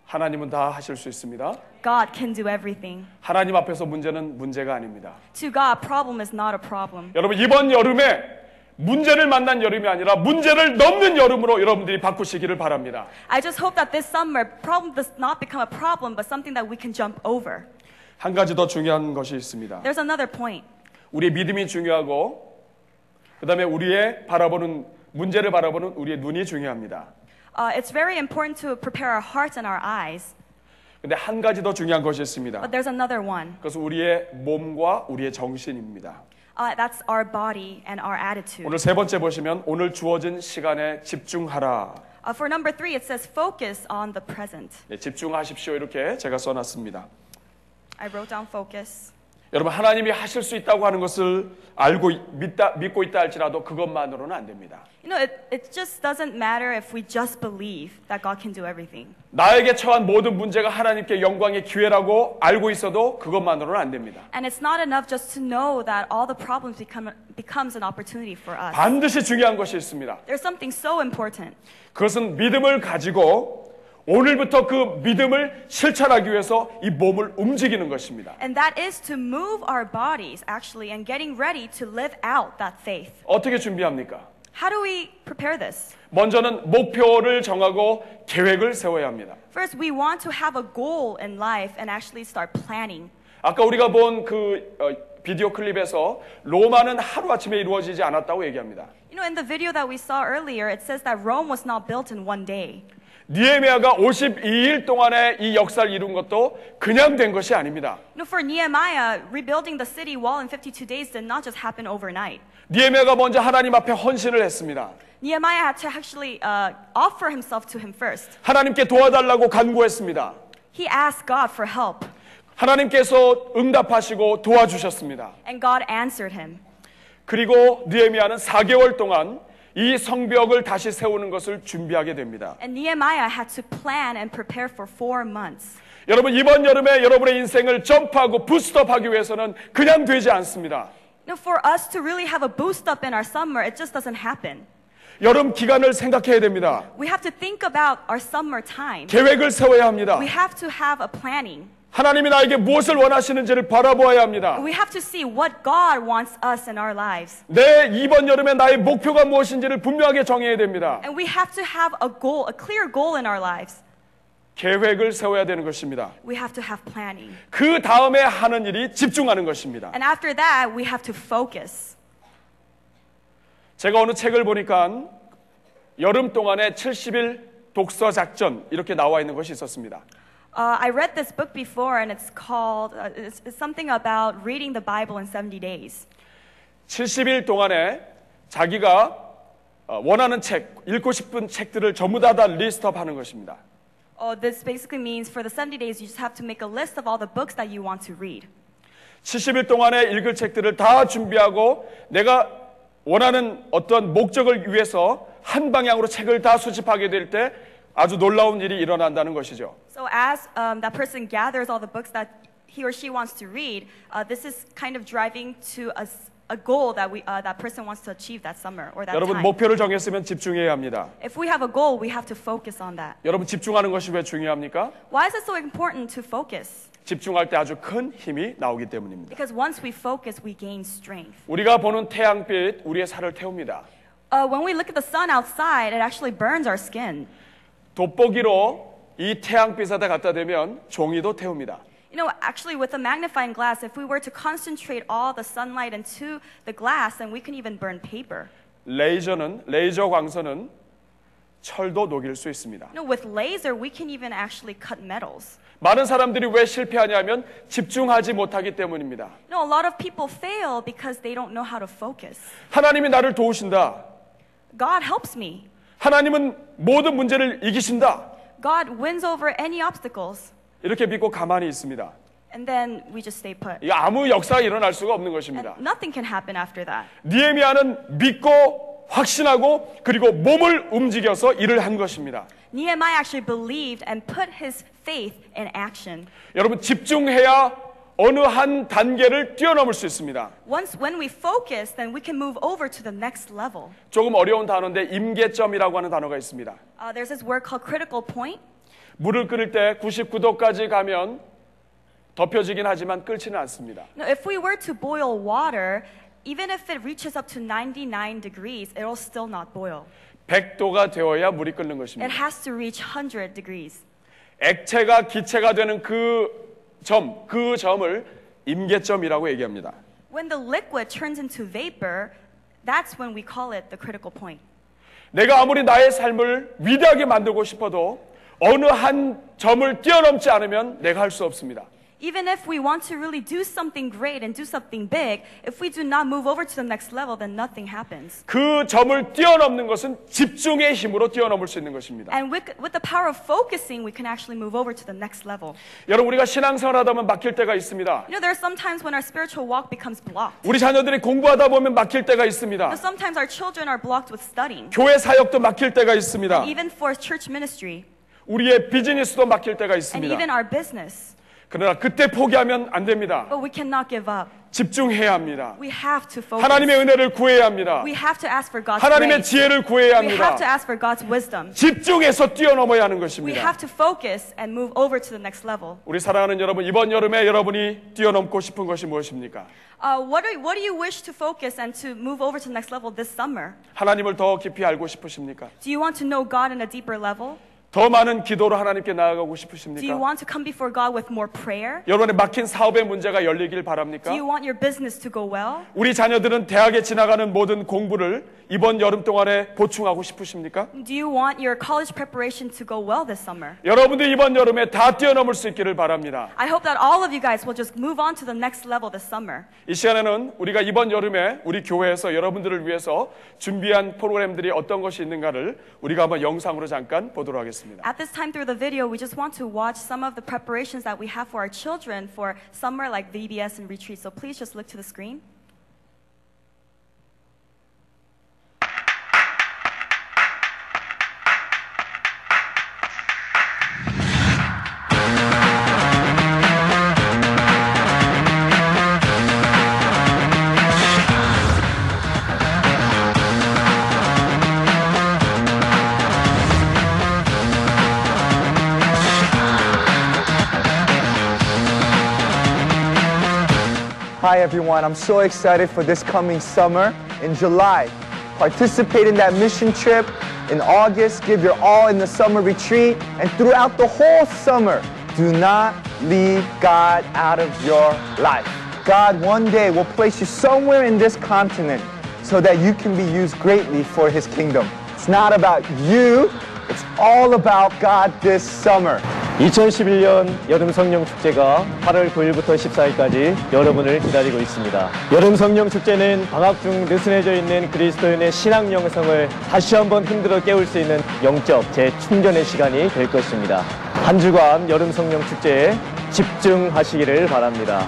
Speaker 3: 하나님은 다 하실 수 있습니다
Speaker 4: God can do everything.
Speaker 3: 하나님 앞에서 문제는 문제가 아닙니다
Speaker 4: To God, problem is not a problem.
Speaker 3: 여러분 이번 여름에 문제를 만난 여름이 아니라 문제를 넘는 여름으로 여러분들이 바꾸시기를 바랍니다.
Speaker 4: I just hope that this summer, problem does not become a problem, but something that we can jump over.
Speaker 3: 한 가지 더 중요한 것이 있습니다.
Speaker 4: There's another point.
Speaker 3: 우리의 믿음이 중요하고 그 다음에 우리의 바라보는 문제를 바라보는 우리의 눈이 중요합니다.
Speaker 4: Uh, it's very important to prepare our hearts and our eyes,
Speaker 3: 근데 한 가지 더 중요한 것이 있습니다.
Speaker 4: but there's another one.
Speaker 3: 그것은 우리의 몸과 우리의 정신입니다.
Speaker 4: Uh, that's our body and our attitude.
Speaker 3: 오늘 세 번째 보시면 오늘 주어진 시간에 집중하라.
Speaker 4: Uh, for number three, it says focus on the present.
Speaker 3: 네, 집중하십시오 이렇게 제가 써놨습니다.
Speaker 4: I wrote down focus.
Speaker 3: 여러분 하나님이 하실 수 있다고 하는 것을 알고 있- 믿다, 믿고 있다 할지라도 그것만으로는 안 됩니다.
Speaker 4: You know, it, it just doesn't matter if we just believe that God can do everything.
Speaker 3: 나에게 처한 모든 문제가 하나님께 영광의 기회라고 알고 있어도 그것만으로는 안 됩니다.
Speaker 4: And it's not enough just to know that all the problems become becomes an opportunity for us.
Speaker 3: 반드시 중요한 것이 있습니다.
Speaker 4: There's something so important.
Speaker 3: 그것은 믿음을 가지고 오늘부터 그 믿음을 실천하기 위해서 이 몸을 움직이는 것입니다.
Speaker 4: And that is to move our bodies actually and getting ready to live out that faith.
Speaker 3: 어떻게 준비합니까?
Speaker 4: How do we prepare this?
Speaker 3: 먼저는 목표를 정하고 계획을 세워야 합니다.
Speaker 4: First, we want to have a goal in life and actually start planning.
Speaker 3: 아까 우리가 본 그 비디오 클립에서 로마는 하루아침에 이루어지지 않았다고 얘기합니다.
Speaker 4: You know, in the video that we saw earlier, it says that Rome was not built in one day.
Speaker 3: 니에미아가 52일 동안에 이 역사를 이룬 것도 그냥 된 것이 아닙니다.
Speaker 4: Know, for Nehemiah, rebuilding the city wall in 52 days did not just happen overnight.
Speaker 3: 니에미아가 먼저 하나님 앞에 헌신을 했습니다.
Speaker 4: Nehemiah had to actually uh, offer himself to him first.
Speaker 3: 하나님께 도와달라고 간구했습니다.
Speaker 4: He asked God for help,
Speaker 3: 하나님께서 응답하시고 도와주셨습니다.
Speaker 4: and God answered him.
Speaker 3: 그리고 느헤미야는 4개월 동안 이 성벽을 다시 세우는 것을 준비하게 됩니다.
Speaker 4: And Nehemiah had to plan and prepare for four months.
Speaker 3: 여러분 이번 여름에 여러분의 인생을 점프하고 부스트업하기 위해서는 그냥 되지 않습니다.
Speaker 4: You know, for us to really have a boost up in our summer, it just doesn't happen.
Speaker 3: 여름 기간을 생각해야 됩니다.
Speaker 4: We have to think about our summer time.
Speaker 3: 계획을 세워야 합니다.
Speaker 4: We have to have a planning.
Speaker 3: 하나님이 나에게 무엇을 원하시는지를 바라보아야 합니다.
Speaker 4: We have to see what God wants us in our lives.
Speaker 3: 내 이번 여름에 나의 목표가 무엇인지를 분명하게 정해야 됩니다.
Speaker 4: And we have to have a goal, a clear goal in our lives.
Speaker 3: 계획을 세워야 되는 것입니다.
Speaker 4: We have to have planning.
Speaker 3: 그 다음에 하는 일이 집중하는 것입니다.
Speaker 4: And after that, we have to focus.
Speaker 3: 제가 어느 책을 보니까 여름 동안에 70일 독서 작전 이렇게 나와 있는 것이 있었습니다.
Speaker 4: Uh, I read this book before, and it's called, uh, it's, it's something about reading the Bible in 70 days.
Speaker 3: 70일 동안에 자기가 어, 원하는 책, 읽고 싶은 책들을 전부 다, 다 리스트업 하는 것입니다.
Speaker 4: Oh, this basically means for the 70 days, you just have to make a list of all the books that you want to read.
Speaker 3: 70일 동안에 읽을 책들을 다 준비하고 내가 원하는 어떤 목적을 위해서 한 방향으로 책을 다 수집하게 될 때 아주 놀라운 일이 일어난다는 것이죠.
Speaker 4: So as um, that person gathers all the books that he or she wants to read, uh, this is kind of driving to a, s- a goal that we, uh, that person wants to achieve that summer or that
Speaker 3: 여러분
Speaker 4: time.
Speaker 3: 목표를 정했으면 집중해야 합니다.
Speaker 4: If we have a goal, we have to focus on that.
Speaker 3: 여러분 집중하는 것이 왜 중요합니까?
Speaker 4: Why is it so important to focus?
Speaker 3: 집중할 때 아주 큰 힘이 나오기 때문입니다.
Speaker 4: Because once we focus, we gain strength.
Speaker 3: 우리가 보는 태양빛 우리의 살을 태웁니다.
Speaker 4: Uh, when we look at the sun outside, it actually burns our skin.
Speaker 3: 돋보기로 이 태양빛에다 갖다 대면 종이도 태웁니다.
Speaker 4: You know, actually, with a magnifying glass, if we were to concentrate all the sunlight into the glass, then we can even burn paper.
Speaker 3: 레이저는 레이저 광선은 철도 녹일 수 있습니다.
Speaker 4: You know, with laser, we can even actually cut metals.
Speaker 3: 많은 사람들이 왜 실패하냐면 집중하지 못하기 때문입니다.
Speaker 4: You know, a lot of people fail because they don't know how to focus.
Speaker 3: 하나님이 나를 도우신다.
Speaker 4: God helps me.
Speaker 3: 하나님은 모든 문제를 이기신다.
Speaker 4: God wins over any obstacles.
Speaker 3: 이렇게 믿고 가만히 있습니다.
Speaker 4: And then we just stay put.
Speaker 3: 이 아무 역사가 일어날 수가 없는 것입니다.
Speaker 4: And nothing can happen after that.
Speaker 3: 니에미아는 믿고 확신하고 그리고 몸을 움직여서 일을 한 것입니다.
Speaker 4: Nehemiah actually believed and put his faith in action.
Speaker 3: 여러분 집중해야 어느 한 단계를 뛰어넘을 수 있습니다.
Speaker 4: Once when we focus, then we can move over to the next level.
Speaker 3: 조금 어려운 단어인데 임계점이라고 하는 단어가 있습니다.
Speaker 4: Uh, there's this word called critical point.
Speaker 3: 물을 끓일 때 99도까지 가면 덮여지긴 하지만 끓지는 않습니다.
Speaker 4: Now, if we were to boil water, even if it reaches up to 99 degrees, it'll still not boil.
Speaker 3: 100도가 되어야 물이 끓는
Speaker 4: It
Speaker 3: 것입니다.
Speaker 4: has to reach 100 degrees.
Speaker 3: 액체가 기체가 되는 그 점, 그 점을 임계점이라고 얘기합니다.
Speaker 4: When the liquid turns into vapor, that's when we call it the critical point.
Speaker 3: 내가 아무리 나의 삶을 위대하게 만들고 싶어도 어느 한 점을 뛰어넘지 않으면 내가 할 수 없습니다.
Speaker 4: Even if we want to really do something great and do something big, if we do not move over to the next level, then nothing happens.
Speaker 3: 그 점을 뛰어넘는 것은 집중의 힘으로 뛰어넘을 수 있는 것입니다.
Speaker 4: And with, with the power of focusing, we can actually move over to the next level.
Speaker 3: 여러분 우리가 신앙생활 하다 보면 막힐 때가 있습니다.
Speaker 4: You know, there are some times when our spiritual walk becomes blocked.
Speaker 3: 우리 자녀들이 공부하다 보면 막힐 때가 있습니다.
Speaker 4: You know, sometimes our children are blocked with studying.
Speaker 3: 교회 사역도 막힐 때가 있습니다.
Speaker 4: Even for church ministry,
Speaker 3: 우리의 비즈니스도 막힐 때가
Speaker 4: and
Speaker 3: 있습니다.
Speaker 4: even our business.
Speaker 3: 그러나 그때 포기하면 안 됩니다.
Speaker 4: But we cannot give up.
Speaker 3: 집중해야 합니다.
Speaker 4: We have to focus.
Speaker 3: 하나님의 은혜를 구해야 합니다.
Speaker 4: We have to ask for God's
Speaker 3: 하나님의
Speaker 4: grace.
Speaker 3: 지혜를 구해야
Speaker 4: We have
Speaker 3: 합니다.
Speaker 4: to ask for God's wisdom.
Speaker 3: 집중해서 뛰어넘어야 하는
Speaker 4: We
Speaker 3: 것입니다.
Speaker 4: have to focus and move over to the next level.
Speaker 3: 우리 사랑하는 여러분, 이번 여름에 여러분이 뛰어넘고 싶은 것이 무엇입니까?
Speaker 4: Uh, what, are, what do you wish to focus and to move over to the next level this summer?
Speaker 3: 하나님을 더 깊이 알고 싶으십니까?
Speaker 4: Do you want to know God in a deeper level?
Speaker 3: 더 많은 기도로 하나님께 나아가고
Speaker 4: Do you
Speaker 3: 싶으십니까?
Speaker 4: want to come before God with more prayer?
Speaker 3: 여러분의 막힌 사업의 문제가 열리길 바랍니까?
Speaker 4: Do you want your business to go well?
Speaker 3: 우리 자녀들은 대학에 지나가는 모든 공부를 이번 여름 동안에 보충하고 싶으십니까?
Speaker 4: Do you want your college preparation to go well this summer?
Speaker 3: 여러분들 이번 여름에 다 뛰어넘을 수 있기를 바랍니다.
Speaker 4: I hope that all of you guys will just move on to the next level this summer.
Speaker 3: 이 시간에는 우리가 이번 여름에 우리 교회에서 여러분들을 위해서 준비한 프로그램들이 어떤 것이 있는가를 우리가 한번 영상으로 잠깐 보도록 하겠습니다.
Speaker 4: At this time through the video, we just want to watch some of the preparations that we have for our children for summer like VBS and retreat. So please just look to the screen.
Speaker 8: Hi everyone, I'm so excited for this coming summer in July. Participate in that mission trip in August, give your all in the summer retreat, and throughout the whole summer, do not leave God out of your life. God one day will place you somewhere in this continent so that you can be used greatly for his kingdom. It's not about you, it's all about God this summer.
Speaker 9: 2011년 여름 성령 축제가 8월 9일부터 14일까지 여러분을 기다리고 있습니다. 여름 성령 축제는 방학 중 느슨해져 있는 그리스도인의 신앙 영성을 다시 한번 흔들어 깨울 수 있는 영적 재충전의 시간이 될 것입니다. 한 주간 여름 성령 축제에 집중하시기를 바랍니다.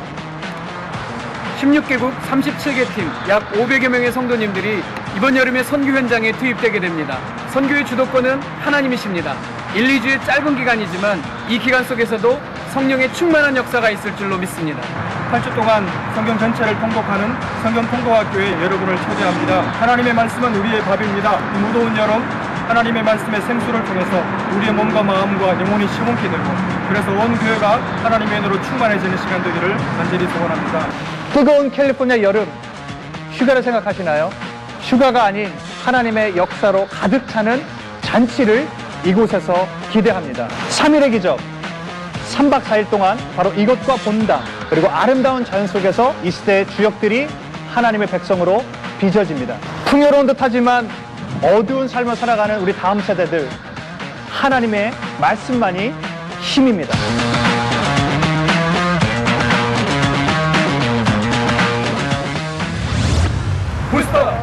Speaker 10: 16개국 37개 팀, 약 500여 명의 성도님들이 이번 여름에 선교 현장에 투입되게 됩니다. 선교의 주도권은 하나님이십니다. 1, 2주의 짧은 기간이지만 이 기간 속에서도 성령의 충만한 역사가 있을 줄로 믿습니다. 8주 동안 성경 전체를 통독하는 성경 통독학교에 여러분을 초대합니다. 하나님의 말씀은 우리의 밥입니다. 이 무더운 여름 하나님의 말씀의 생수를 통해서 우리의 몸과 마음과 영혼이 시원케 되고 그래서 온 교회가 하나님의 은혜로 충만해지는 시간 되기를 간절히 소원합니다.
Speaker 11: 뜨거운 캘리포니아 여름 휴가를 생각하시나요? 휴가가 아닌 하나님의 역사로 가득 차는 잔치를 이곳에서 기대합니다. 3일의 기적 3박 4일 동안 바로 이것과 본당 그리고 아름다운 자연 속에서 이 시대의 주역들이 하나님의 백성으로 빚어집니다. 풍요로운 듯 하지만 어두운 삶을 살아가는 우리 다음 세대들 하나님의 말씀만이 힘입니다.
Speaker 10: 부스터!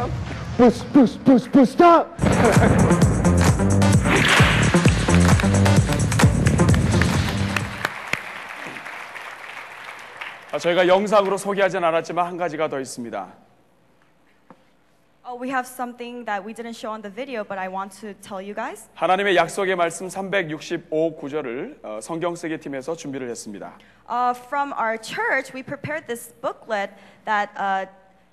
Speaker 8: Boost, boost, boost up!
Speaker 3: 아, 저희가 영상으로 소개하진 않았지만 한 가지가 더 있습니다.
Speaker 4: Oh, we have something that we didn't show on the video, but I want to tell you guys.
Speaker 3: 하나님의 약속의 말씀 365 구절을 어, 성경 쓰기 팀에서 준비를 했습니다.
Speaker 4: Uh, from our church, we prepared this booklet that uh,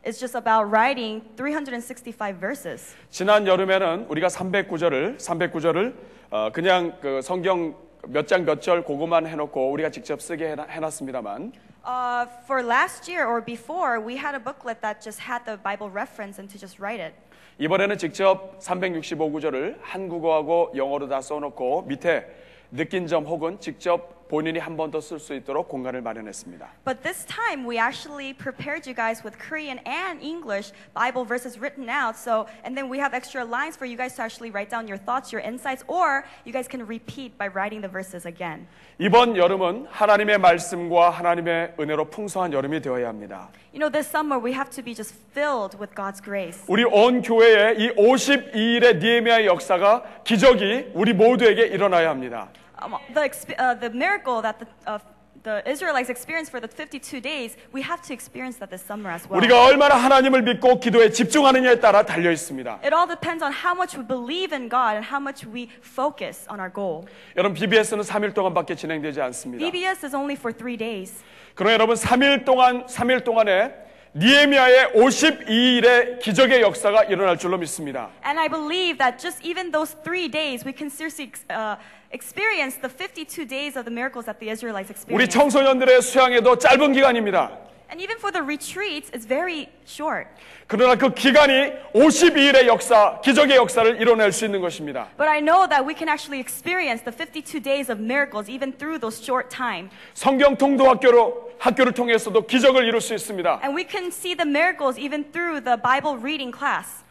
Speaker 4: is just about writing 365 verses.
Speaker 3: 지난 여름에는 우리가 309절을 309절을 어, 그냥 그 성경 몇 장 몇 절 그거만 해놓고 우리가 직접 쓰게 해놨습니다만
Speaker 4: Uh, for last year or before, we had a booklet that just had the Bible reference and to just write it.
Speaker 3: 이번에는 직접 365구절을 한국어하고 영어로 다 써놓고 밑에 느낀 점 혹은 직접 본인이 한 번 더 쓸 수 있도록 공간을 마련했습니다.
Speaker 4: But this time, we actually prepared you guys with Korean and English Bible verses written out. So, and then we have extra lines for you guys to actually write down your thoughts, your insights, or you guys can repeat by writing the verses again.
Speaker 3: 이번 여름은 하나님의 말씀과 하나님의 은혜로 풍성한 여름이 되어야 합니다.
Speaker 4: You know, this summer we have to be just filled with God's grace.
Speaker 3: 우리 온 교회에 이 52일의 니에미아의 역사가 기적이 우리 모두에게 일어나야 합니다.
Speaker 4: Um, the, uh, the miracle that the, uh, the Israelites experienced for the 52 days, we have to experience that this summer as well.
Speaker 3: 우리가 얼마나 하나님을 믿고 기도에 집중하느냐에 따라 달려 있습니다.
Speaker 4: It all depends on how much we believe in God and how much we focus on our goal.
Speaker 3: 여러분 BBS는 3일 동안밖에 진행되지 않습니다.
Speaker 4: VBS is only for three days.
Speaker 3: 그러나 여러분 3일 동안 3일 동안에 니에미아의 52일의 기적의 역사가 일어날 줄로 믿습니다.
Speaker 4: And I believe that just even those three days, we can seriously uh, experience the 52 days of the miracles that the Israelites
Speaker 3: 우리
Speaker 4: experienced.
Speaker 3: 청소년들의 수양에도 짧은 기간입니다.
Speaker 4: And even for the retreats, it's very short.
Speaker 3: 그러나 그 기간이 52일의 역사, 기적의 역사를 이뤄낼 수 있는 것입니다.
Speaker 4: But I know that we can actually experience the 52 days of miracles even through those short time.
Speaker 3: 성경 통도 학교로 학교를 통해서도 기적을 이룰 수 있습니다.
Speaker 4: And we can see the miracles even through the Bible reading class.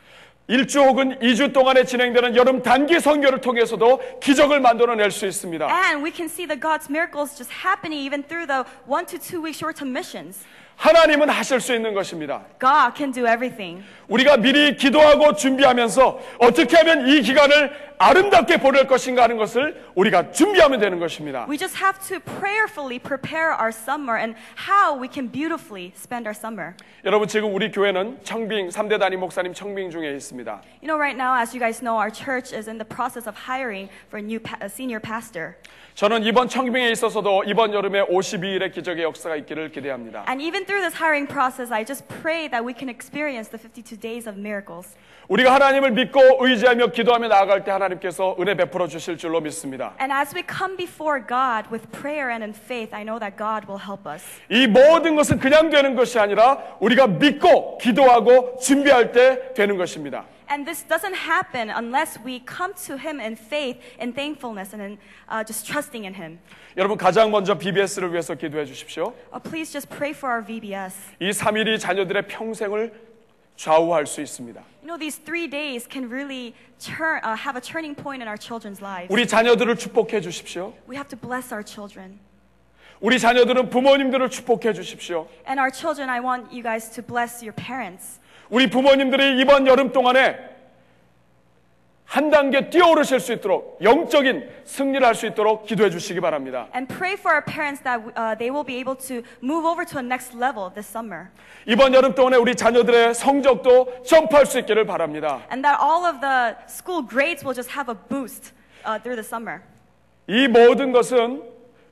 Speaker 3: 일주 혹은 2주 동안에 진행되는 여름 단기 선교를 통해서도 기적을 만들어낼 수 있습니다.
Speaker 4: And we can see the God's miracles just happening even through the one to two week short term missions.
Speaker 3: 하나님은 하실 수 있는 것입니다.
Speaker 4: God can do everything.
Speaker 3: 우리가 미리 기도하고 준비하면서 어떻게 하면 이 기간을 아름답게 보낼 것인가 하는 것을 우리가 준비하면 되는 것입니다.
Speaker 4: We just have to prayerfully prepare our summer and how we can beautifully spend our summer.
Speaker 3: 여러분 지금 우리 교회는 청빙 3대 단임 목사님 청빙 중에 있습니다.
Speaker 4: You know, right now, as you guys know, our church is in the process of hiring for a new pa- a senior pastor.
Speaker 3: 저는 이번 청빙에 있어서도 이번 여름에 52일의 기적의 역사가 있기를 기대합니다.
Speaker 4: And even through this hiring process, I just pray that we can experience the 52 days of miracles.
Speaker 3: 우리가 하나님을 믿고 의지하며 기도하며 나아갈 때 하나님 하나님께서 은혜 베풀어 주실 줄로 믿습니다.
Speaker 4: And as we come before God with prayer and in faith, I know that God will help us.
Speaker 3: 이 모든 것은 그냥 되는 것이 아니라 우리가 믿고 기도하고 준비할 때 되는 것입니다.
Speaker 4: And this doesn't happen unless we come to Him in faith, in thankfulness, and in uh, just trusting in Him.
Speaker 3: 여러분 가장 먼저 BBS를 위해서 기도해 주십시오.
Speaker 4: Uh, please just pray for our VBS.
Speaker 3: 이 3일이 자녀들의 평생을 좌우할 수 있습니다.
Speaker 4: You know, these three days can really turn, uh, have a turning point in our children's lives.
Speaker 3: 우리 자녀들을 축복해 주십시오.
Speaker 4: We have to bless our children.
Speaker 3: 우리 자녀들은 부모님들을 축복해 주십시오.
Speaker 4: And our children, I want you guys to bless your parents.
Speaker 3: 우리 부모님들이 이번 여름 동안에 한 단계 뛰어오르실 수 있도록 영적인 승리를 할 수 있도록 기도해 주시기 바랍니다.
Speaker 4: And pray for our parents that uh, they will be able to move over to a next level this summer.
Speaker 3: 이번 여름 동안에 우리 자녀들의 성적도 점프할 수 있기를 바랍니다.
Speaker 4: And that all of the school grades will just have a boost uh, through the summer.
Speaker 3: 이 모든 것은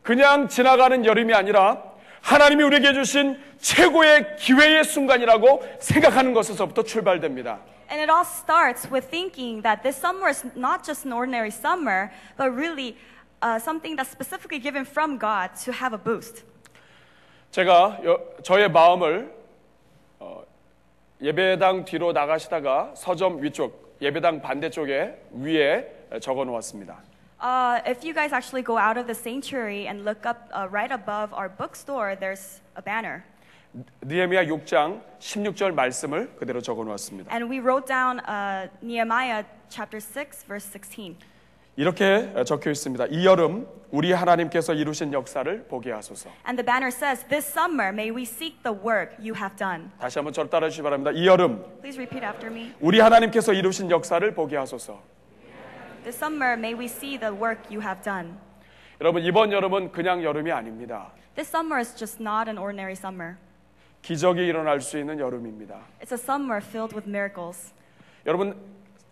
Speaker 3: 그냥 지나가는 여름이 아니라 하나님이 우리에게 주신 최고의 기회의 순간이라고 생각하는 것에서부터 출발됩니다.
Speaker 4: And it all starts with thinking that this summer is not just an ordinary summer, but really uh, something that's specifically given from God to have a boost.
Speaker 3: 제가 여- 저의 마음을 어, 예배당 뒤로 나가시다가 서점 위쪽 예배당 반대쪽에 위에 적어 놓았습니다.
Speaker 4: Uh, if you guys actually go out of the sanctuary and look up uh, right above our bookstore, there's a banner.
Speaker 3: 느헤미야 6장 16절 말씀을 그대로 적어 놓았습니다.
Speaker 4: And we wrote down uh, Nehemiah chapter 6, verse 16.
Speaker 3: 이렇게 적혀 있습니다. 이 여름 우리 하나님께서 이루신 역사를 보게 하소서.
Speaker 4: And the banner says, This summer may we seek the work you have done.
Speaker 3: 다시 한번 저를 따라 주시기 바랍니다. 이 여름
Speaker 4: Please repeat after me.
Speaker 3: 우리 하나님께서 이루신 역사를 보게 하소서.
Speaker 4: This summer may we see the work you have done.
Speaker 3: 여러분 이번 여름은 그냥 여름이 아닙니다.
Speaker 4: This summer is just not an ordinary summer.
Speaker 3: 기적이 일어날 수 있는 여름입니다.
Speaker 4: It's a summer filled with miracles.
Speaker 3: 여러분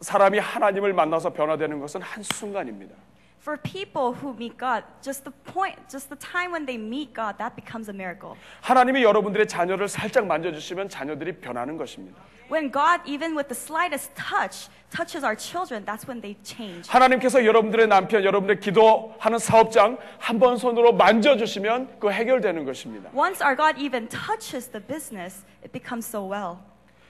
Speaker 3: 사람이 하나님을 만나서 변화되는 것은 한 순간입니다.
Speaker 4: For people who meet God, just the point, just the time when they meet God, that becomes a miracle.
Speaker 3: 하나님이 여러분들의 자녀를 살짝 만져주시면 자녀들이 변하는 것입니다.
Speaker 4: When God, even with the slightest touch, touches our children, that's when they change.
Speaker 3: 하나님께서 여러분들의 남편, 여러분들의 기도하는 사업장 한 번 손으로 만져주시면 그 해결되는 것입니다.
Speaker 4: Once our God even touches the business, it becomes so well.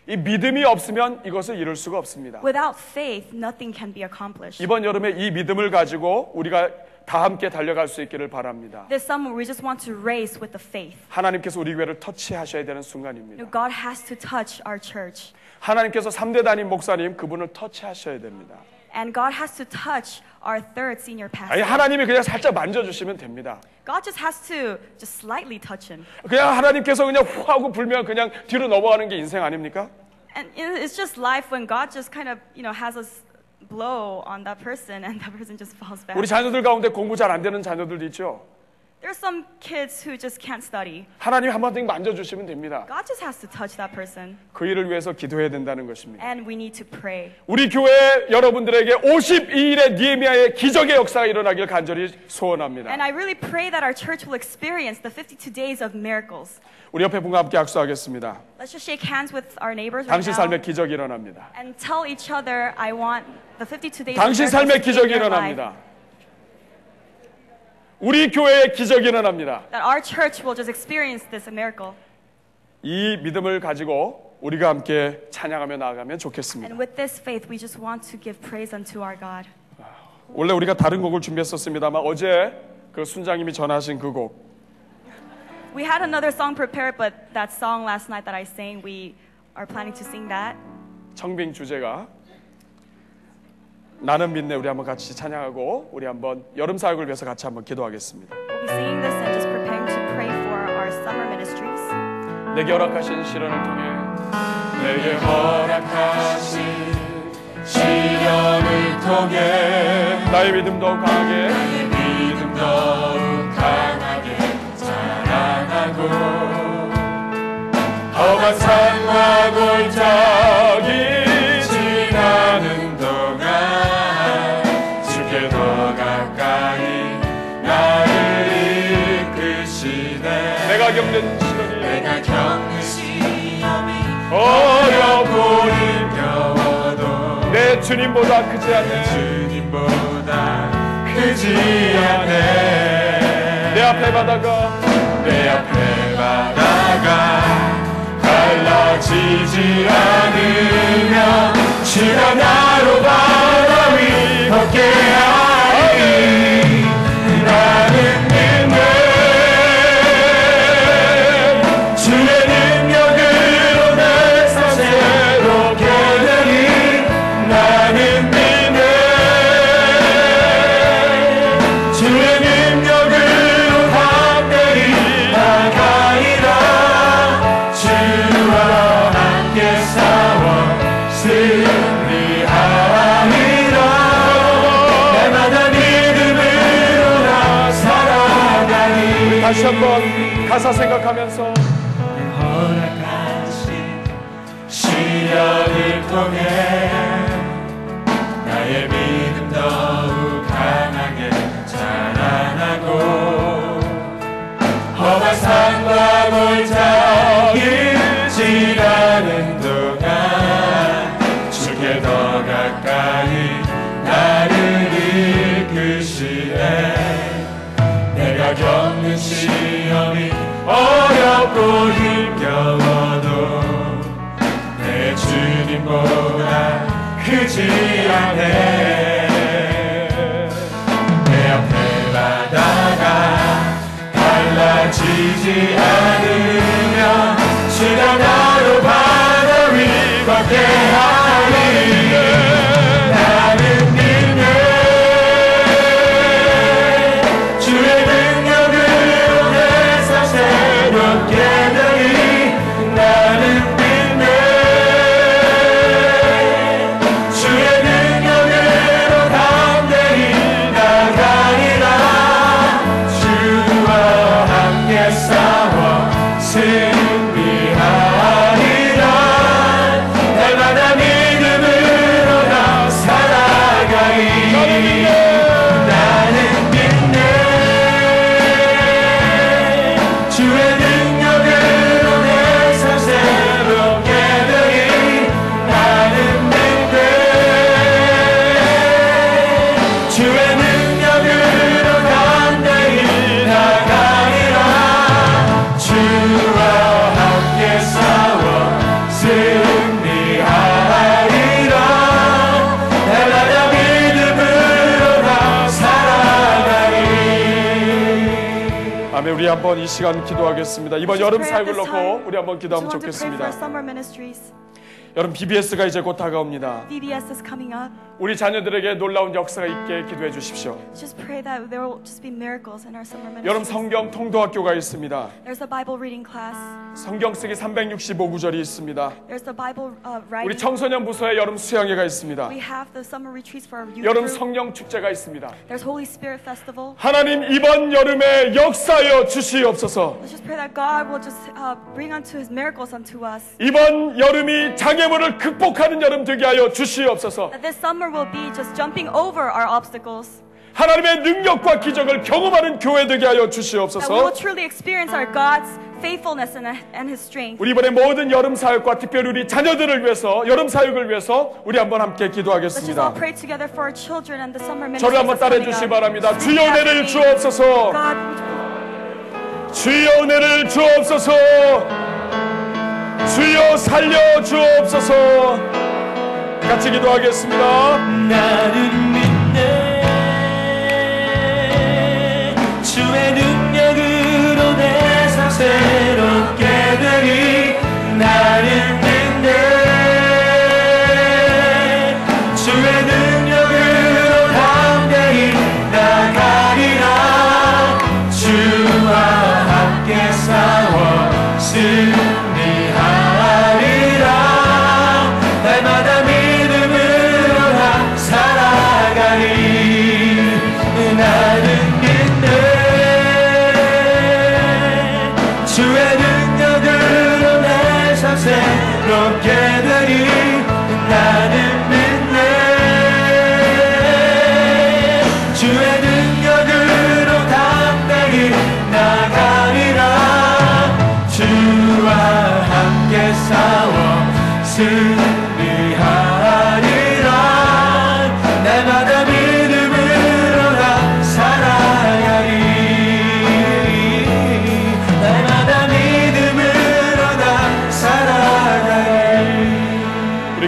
Speaker 3: 이 믿음이 없으면 이것을 이룰 수가 없습니다.
Speaker 4: Without faith, nothing can be accomplished.
Speaker 3: 이번 여름에 이 믿음을 가지고 우리가 다 함께 달려갈 수 있기를 바랍니다.
Speaker 4: This summer, we just want to race with the faith.
Speaker 3: 하나님께서 우리 교회를 터치하셔야 되는 순간입니다.
Speaker 4: God has to touch our church.
Speaker 3: 하나님께서 3대 담임 목사님 그분을 터치하셔야 됩니다.
Speaker 4: And God has to touch our third senior
Speaker 3: 아니
Speaker 4: pastor.
Speaker 3: 하나님이 그냥 살짝 만져주시면 됩니다.
Speaker 4: God just has to just slightly touch him.
Speaker 3: 그냥 하나님께서 그냥 후 하고 불면 그냥 뒤로 넘어가는 게 인생 아닙니까?
Speaker 4: And it- it's just life when God just kind of, you know, has us blow on that person and that person just falls back.
Speaker 3: 우리 자녀들 가운데 공부 잘 안 되는 자녀들도 있죠.
Speaker 4: There's some kids who just can't study.
Speaker 3: 하나님 한마디 만져주시면 됩니다.
Speaker 4: God just has to touch that person.
Speaker 3: 그 일을 위해서 기도해야 된다는 것입니다.
Speaker 4: And we need to pray.
Speaker 3: 우리 교회 여러분들에게 52일의 니에미아의 기적의 역사가 일어나길 간절히 소원합니다.
Speaker 4: And I really pray that our church will experience the 52 days of miracles.
Speaker 3: 우리 옆에 분과 함께 약속하겠습니다.
Speaker 4: Let's just shake hands with our neighbors right
Speaker 3: 당신
Speaker 4: now
Speaker 3: 삶에 기적이 일어납니다.
Speaker 4: and tell each other, I want the 52 days
Speaker 3: 당신
Speaker 4: of
Speaker 3: 삶에
Speaker 4: miracles to be
Speaker 3: 기적이
Speaker 4: in your life.
Speaker 3: 일어납니다. 우리 교회에 기적이 일어납니다.
Speaker 4: That our church will just experience this miracle.
Speaker 3: 이 믿음을 가지고 우리가 함께 찬양하며 나아가면 좋겠습니다.
Speaker 4: And with this faith, we just want to give praise unto our God.
Speaker 3: 원래 우리가 다른 곡을 준비했었습니다만 어제 그 순장님이 전하신 그 곡
Speaker 4: We had another song prepared, but that song last night that I sang, we are planning to sing that.
Speaker 3: 청빙 주제가 나는 믿네 우리 한번 같이 찬양하고 우리 한번 여름 사역을 위해서 같이 한번 기도하겠습니다.
Speaker 4: We'll be singing this and just preparing to pray for our summer ministries.
Speaker 3: 내게 허락하신 시련을 통해 내게 허락하신 시련을 통해 나의 믿음 더욱 강하게 나의 믿음 더욱 강하게 자라나고 험한 산과 골짜 주님보다 크지 않네.
Speaker 2: 주님보다 크지 않네.
Speaker 3: 내 앞에 바다가
Speaker 2: 내 앞에 바다가 갈라지지 않으며 주가 나로 바다 위 걷게 하리
Speaker 3: 한번 가사 생각하면서
Speaker 2: 지 않네 내 앞에 바다가 갈라지지 않
Speaker 3: 시간 기도하겠습니다 이번 여름 사역을. 놓고 우리 한번 기도하면 좋겠습니다
Speaker 4: summer ministries.
Speaker 3: 여러분 BBS가 이제 곧 다가옵니다
Speaker 4: VBS is coming up.
Speaker 3: 우리 자녀들에게 놀라운 역사가 있게 기도해 주십시오
Speaker 4: Just pray that there will just be miracles in our summer
Speaker 3: 여러분. 성경 통도학교가 있습니다
Speaker 4: There's a Bible reading class.
Speaker 3: 성경 쓰기 365구절이 있습니다
Speaker 4: There's the Bible uh,
Speaker 3: 우리
Speaker 4: writing.
Speaker 3: 청소년 부서에 여름 수양회가 있습니다
Speaker 4: We have the summer retreats for our youth
Speaker 3: 여름. 성령 축제가 있습니다
Speaker 4: There's Holy Spirit Festival.
Speaker 3: 하나님 이번 여름에 역사여 주시옵소서
Speaker 4: Let's just pray that God will just uh, bring unto His miracles unto us.
Speaker 3: 이번 여름이 장애 물을 극복하는 여름 되게 하여 주시옵소서
Speaker 4: That this summer will be just jumping over our obstacles.
Speaker 3: 하나님의 능력과 기적을 경험하는 교회 되게 하여
Speaker 4: That we will
Speaker 3: 주시옵소서
Speaker 4: truly experience our God's faithfulness and, His strength.
Speaker 3: 우리 이번에 모든 여름 사역과 특별히 우리 자녀들을 위해서 여름 사역을 위해서 우리 한번 함께
Speaker 4: Let's just all
Speaker 3: 기도하겠습니다
Speaker 4: pray together for our children and the summer ministries.
Speaker 3: 저를 한번 따라해
Speaker 4: up.
Speaker 3: 바랍니다 주여 은혜를. 주옵소서
Speaker 4: God,
Speaker 3: 주여 은혜를 주옵소서 주여 살려 주옵소서. 같이 기도하겠습니다.
Speaker 2: 나는 믿네. 주의 능력으로 내삶새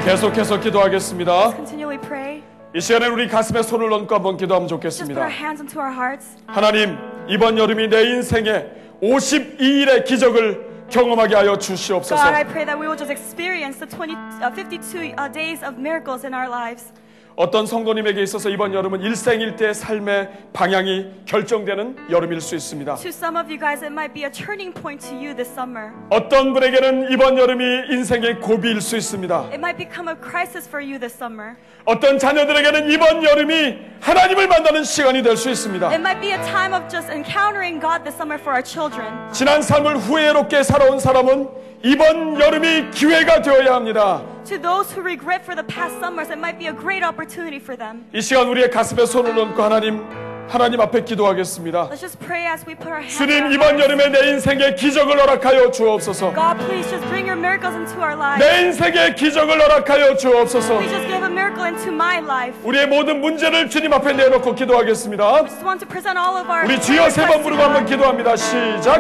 Speaker 3: 계속해서 기도하겠습니다.
Speaker 4: Continually pray.
Speaker 3: 이 시간에 우리 가슴에 손을 얹고 한번 기도하면 좋겠습니다.
Speaker 4: our hands into our hearts.
Speaker 3: 하나님, 이번 여름이 내 인생에 52일의 기적을 경험하게 하여 주시옵소서.
Speaker 4: God, I pray that we will just experience the 20, uh, 52 uh, days of miracles in our lives.
Speaker 3: 어떤 성도님에게 있어서 이번 여름은 일생일대의 삶의 방향이 결정되는 여름일 수 있습니다.
Speaker 4: To some of you guys, it might be a turning point to you this summer.
Speaker 3: 어떤 분에게는 이번 여름이 인생의 고비일 수 있습니다.
Speaker 4: It might become a crisis for you this summer.
Speaker 3: 어떤 자녀들에게는 이번 여름이 하나님을 만나는 시간이 될 수 있습니다.
Speaker 4: It might be a time of just encountering God this summer for our children.
Speaker 3: 지난 삶을 후회롭게 살아온 사람은 이번 여름이 기회가 되어야 합니다.
Speaker 4: To those who regret for the past summers, it might be a great opportunity for them.
Speaker 3: 이 시간 우리의 가슴에 손을 얹고 하나님, 하나님 앞에 기도하겠습니다.
Speaker 4: Let's just pray as we put our hands.
Speaker 3: 주님 이번. 여름에 내 인생에 기적을 허락하여 주옵소서.
Speaker 4: God, please just bring your miracles into our lives.
Speaker 3: 내 인생에 기적을 허락하여 주옵소서.
Speaker 4: Please just give a miracle into my life.
Speaker 3: 우리의 모든 문제를 주님 앞에 내놓고 기도하겠습니다.
Speaker 4: Just want to present all of our
Speaker 3: 우리 주여 세 번 부르고 한번. 기도합니다. 시작.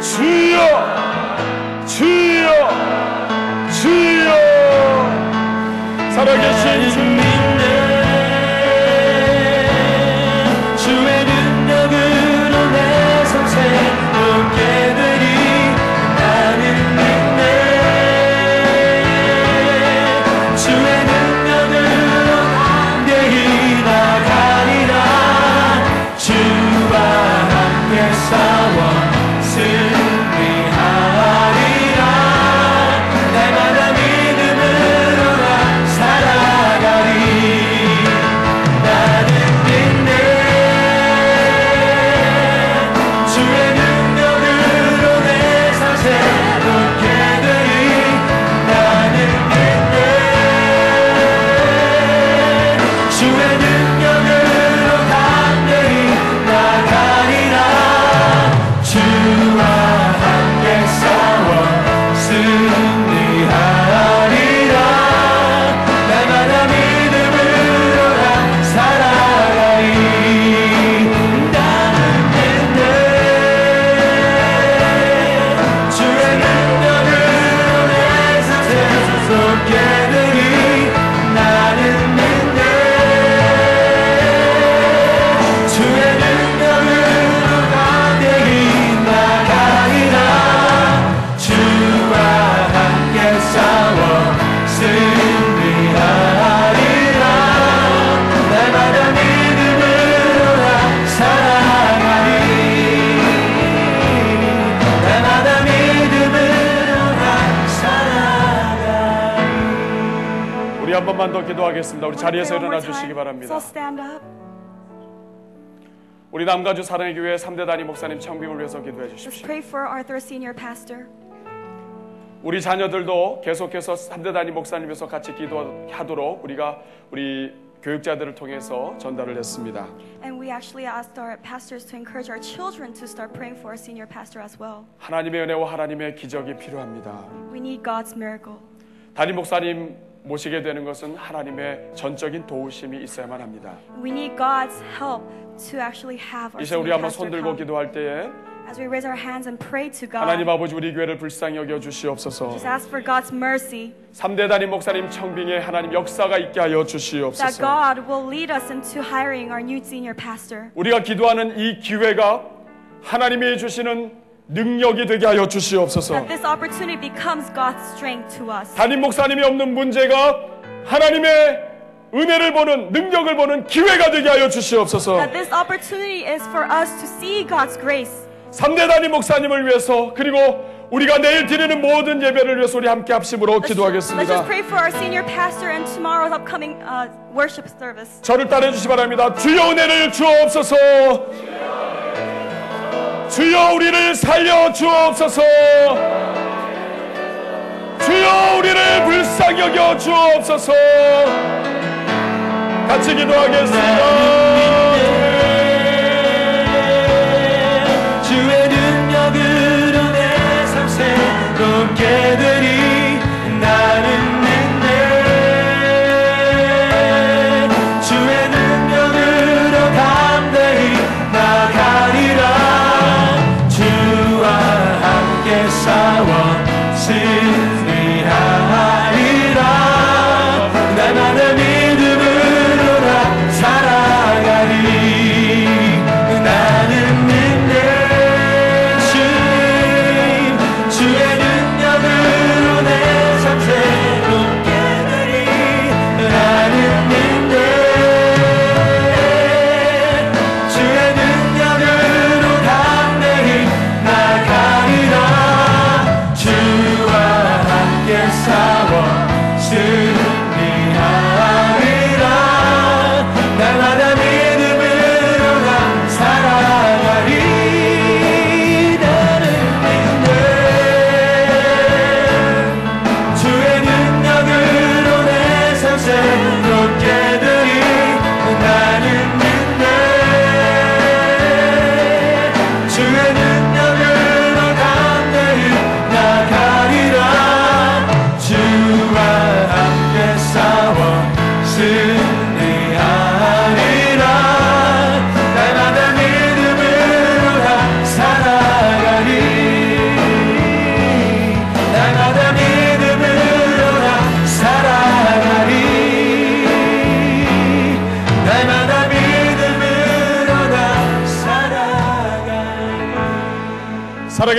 Speaker 3: 주여, 주여, 주여. 살아계신 주님. 기도하겠습니다. 우리 자리에서 일어나 주시기. 바랍니다.
Speaker 4: So stand up.
Speaker 3: 우리 남가주 사랑의 교회 3대 단임 목사님 청빙을 위해서 기도해 주십시오.
Speaker 4: pray for our third senior pastor.
Speaker 3: 우리 자녀들도 계속해서 3대 단임 목사님에서 같이 기도하도록 우리가 우리 교육자들을 통해서 전달을 했습니다.
Speaker 4: And we actually asked our pastors to encourage our children to start praying for our senior pastor as well.
Speaker 3: 하나님의 은혜와 하나님의 기적이 필요합니다.
Speaker 4: We need God's miracle.
Speaker 3: 담임 목사님 모시게 되는 것은 하나님의 전적인 도우심이 있어야만 합니다.
Speaker 4: We need God's help to actually have our
Speaker 3: 이제 우리 한번
Speaker 4: pastor
Speaker 3: 손 들고
Speaker 4: come.
Speaker 3: 기도할 때에
Speaker 4: As we raise our hands and pray to
Speaker 3: 하나님
Speaker 4: God,
Speaker 3: 아버지 우리 교회를 불쌍히 여겨 주시옵소서.
Speaker 4: just ask for God's mercy
Speaker 3: 3대 단임 목사님 청빙에 하나님 역사가 있게 하여
Speaker 4: that
Speaker 3: 주시옵소서.
Speaker 4: God will lead us into hiring our new senior pastor.
Speaker 3: 우리가 기도하는 이 기회가 하나님이 주시는 능력이 되게 하여 주시옵소서.
Speaker 4: That this opportunity becomes God's strength to us.
Speaker 3: 담임 목사님이 없는 문제가 하나님의 은혜를 보는 능력을 보는 기회가 되게 하여 주시옵소서.
Speaker 4: That this opportunity is for us to see God's grace.
Speaker 3: 3대 단임 목사님을 위해서 그리고 우리가 내일 드리는 모든 예배를 위해서 우리 함께 합심으로
Speaker 4: Let's, let's
Speaker 3: 기도하겠습니다.
Speaker 4: just pray for our senior pastor and tomorrow's upcoming uh, worship service.
Speaker 3: 저를 따르해 주시 기 바랍니다. 주여 은혜를 주옵소서. 주여 우리를 살려 주옵소서. 주여 우리를 불쌍히 여겨 주옵소서. 같이 기도하겠습니다.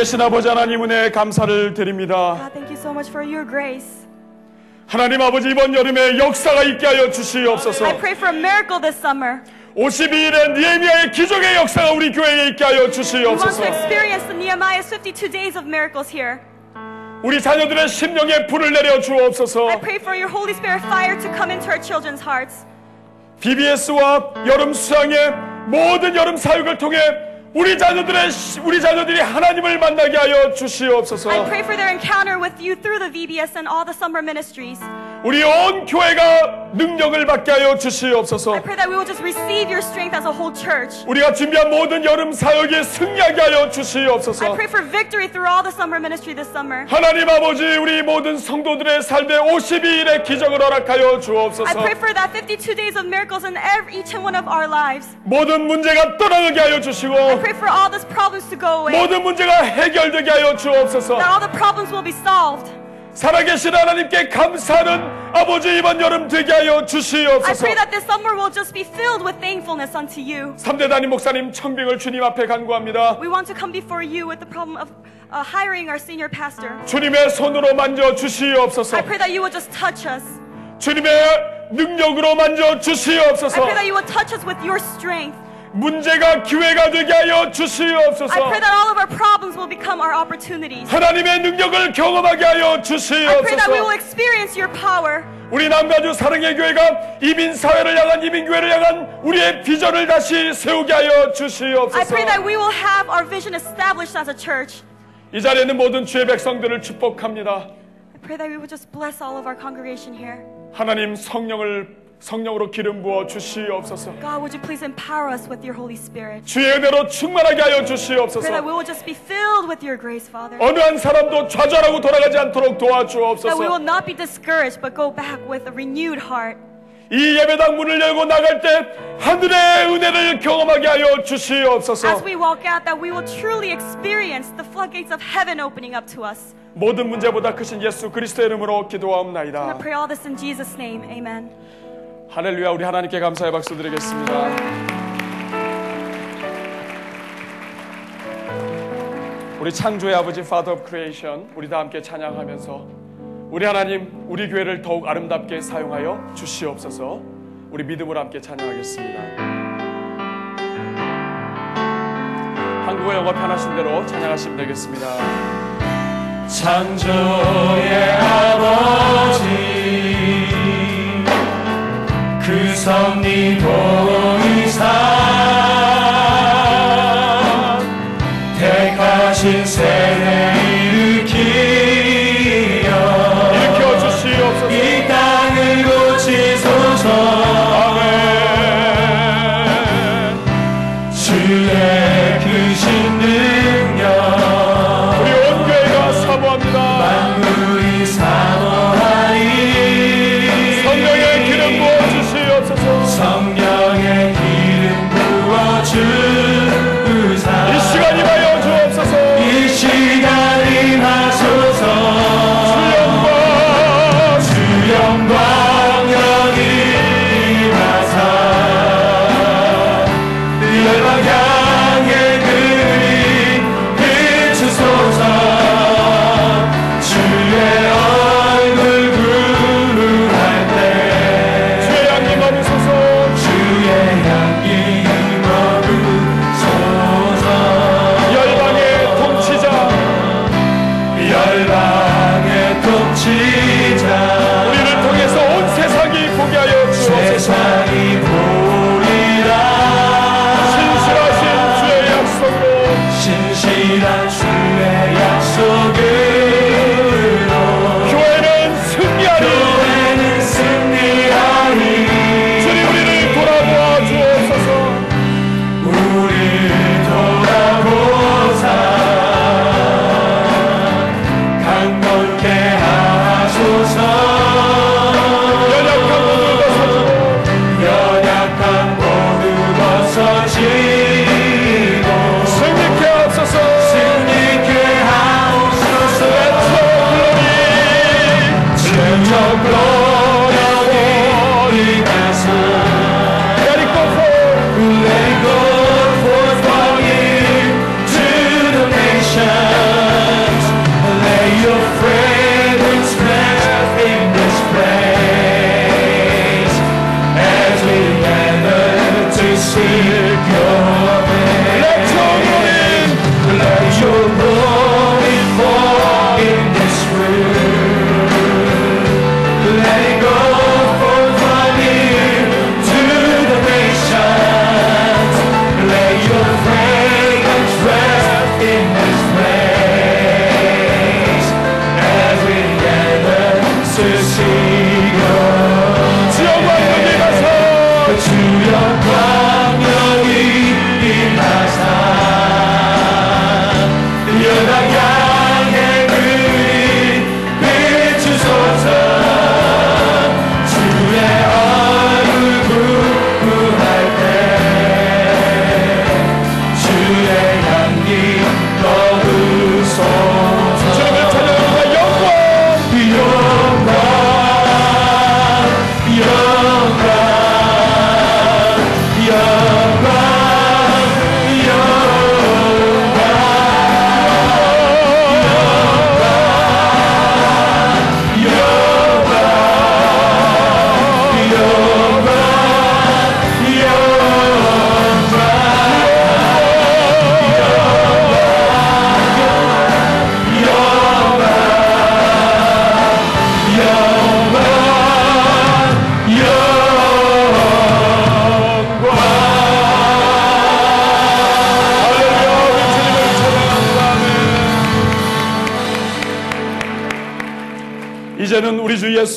Speaker 3: 계신 아버지 하나님 은혜 감사를 드립니다.
Speaker 4: God, thank you so much for your grace.
Speaker 3: 하나님 아버지 이번 여름에 역사가 있게 하여 주시옵소서.
Speaker 4: I pray for a miracle this summer.
Speaker 3: 52일의 니에미아의 기적의 역사가 우리 교회에 있게 하여
Speaker 4: We want
Speaker 3: 주시옵소서.
Speaker 4: to experience the Nehemiah's 52 days of miracles here.
Speaker 3: 우리 자녀들의 심령에 불을 내려 주옵소서.
Speaker 4: I pray for your Holy Spirit fire to come into our children's hearts.
Speaker 3: BBS와 여름 수양의 모든 여름 사역을 통해 우리 자녀들의 시- 우리 자녀들이 하나님을 만나게 하여 주시옵소서.
Speaker 4: I pray for their encounter with you through the VBS and all the summer ministries.
Speaker 3: 우리 온 교회가 능력을 받게 하여
Speaker 4: I
Speaker 3: 주시옵소서.
Speaker 4: pray that we will just receive your strength as a whole church.
Speaker 3: 우리가 준비한 모든 여름 사역에 승리하게 하여
Speaker 4: I
Speaker 3: 주시옵소서.
Speaker 4: pray for victory through all the summer ministry this summer.
Speaker 3: 하나님 아버지 우리 모든 성도들의 삶에 52일의 기적을 허락하여
Speaker 4: I
Speaker 3: 주옵소서.
Speaker 4: pray for that 52 days of miracles in every, each and one of our lives.
Speaker 3: 모든 문제가 떠나게 하여
Speaker 4: I
Speaker 3: 주시고
Speaker 4: pray for all these problems to go away.
Speaker 3: 모든 문제가 해결되게 하여 주옵소서. 살아계신 하나님께 감사하는 아버지 이번 여름 되게 하여
Speaker 4: I
Speaker 3: 주시옵소서.
Speaker 4: pray that this summer will just be filled with thankfulness unto you.
Speaker 3: 3대 담임 목사님 청빙을 주님 앞에 간구합니다.
Speaker 4: We want to come before you with the problem of uh, hiring our senior pastor.
Speaker 3: 주님의 손으로 만져 주시옵소서.
Speaker 4: I pray that you will just touch us.
Speaker 3: 주님의 능력으로 만져
Speaker 4: I
Speaker 3: 주시옵소서.
Speaker 4: pray that you will touch us with your strength.
Speaker 3: 문제가 기회가 되게 하여
Speaker 4: I
Speaker 3: 주시옵소서.
Speaker 4: pray that all of our problems will become our opportunities.
Speaker 3: 하나님의 능력을 경험하게 하여
Speaker 4: I pray that we will
Speaker 3: 주시옵소서.
Speaker 4: experience your power.
Speaker 3: 우리 남가주 사랑의 교회가 이민 사회를 향한 이민 교회를 향한 우리의 비전을 다시 세우게 하여
Speaker 4: I
Speaker 3: 주시옵소서.
Speaker 4: pray that we will have our vision established as a church.
Speaker 3: 이 자리에 있는 모든 주의 백성들을 축복합니다.
Speaker 4: I pray that we will just bless all of our congregation here.
Speaker 3: 하나님 성령을 성령으로 기름 부어 주시옵소서.
Speaker 4: God, would you please empower us with your Holy Spirit?
Speaker 3: 주의 은혜로 충만하게 하여
Speaker 4: Pray that we
Speaker 3: 주시옵소서.
Speaker 4: will just be filled with your grace, Father.
Speaker 3: 어느 한 사람도 좌절하고 돌아가지 않도록
Speaker 4: That we will
Speaker 3: 도와주옵소서.
Speaker 4: not be discouraged, but go back with a renewed heart.
Speaker 3: 이 예배당 문을 열고 나갈 때 하늘의 은혜를 경험하게 하여
Speaker 4: As
Speaker 3: 주시옵소서.
Speaker 4: we walk out, that we will truly experience the floodgates of heaven opening up to us.
Speaker 3: 모든 문제보다 크신 예수 그리스도의 이름으로
Speaker 4: I
Speaker 3: 기도하옵나이다.
Speaker 4: pray all this in Jesus' name. Amen.
Speaker 3: 할렐루야 우리 하나님께 감사의 박수 드리겠습니다. 우리 창조의 아버지 Father of Creation 우리 다 함께 찬양하면서 우리 하나님 우리 교회를 더욱 아름답게 사용하여 주시옵소서 우리 믿음으로 함께 찬양하겠습니다. 한국어 영어 편하신 대로 찬양하시면 되겠습니다.
Speaker 2: 창조의 아버지 그 섭리 보이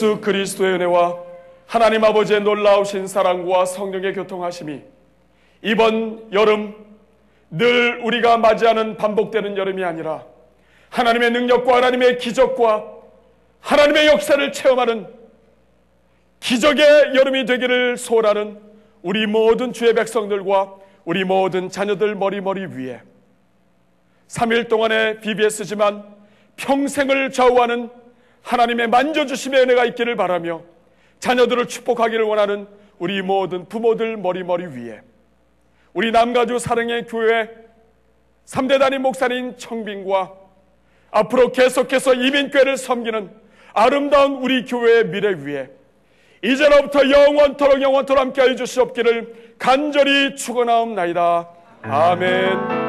Speaker 3: 예수 그리스도의 은혜와 하나님 아버지의 놀라우신 사랑과 성령의 교통하심이 이번 여름 늘 우리가 맞이하는 반복되는 여름이 아니라 하나님의 능력과 하나님의 기적과 하나님의 역사를 체험하는 기적의 여름이 되기를 소원하는 우리 모든 주의 백성들과 우리 모든 자녀들 머리머리 위에 3일 동안의 BBS지만 평생을 좌우하는 하나님의 만져주심의 은혜가 있기를 바라며 자녀들을 축복하기를 원하는 우리 모든 부모들 머리머리 위에 우리 남가주 사랑의 교회 3대 단임 목사님 청빈과 앞으로 계속해서 이민교회를 섬기는 아름다운 우리 교회의 미래 위에 이제로부터 영원토록 영원토록 함께 해주시옵기를 간절히 축원하옵나이다. 아멘.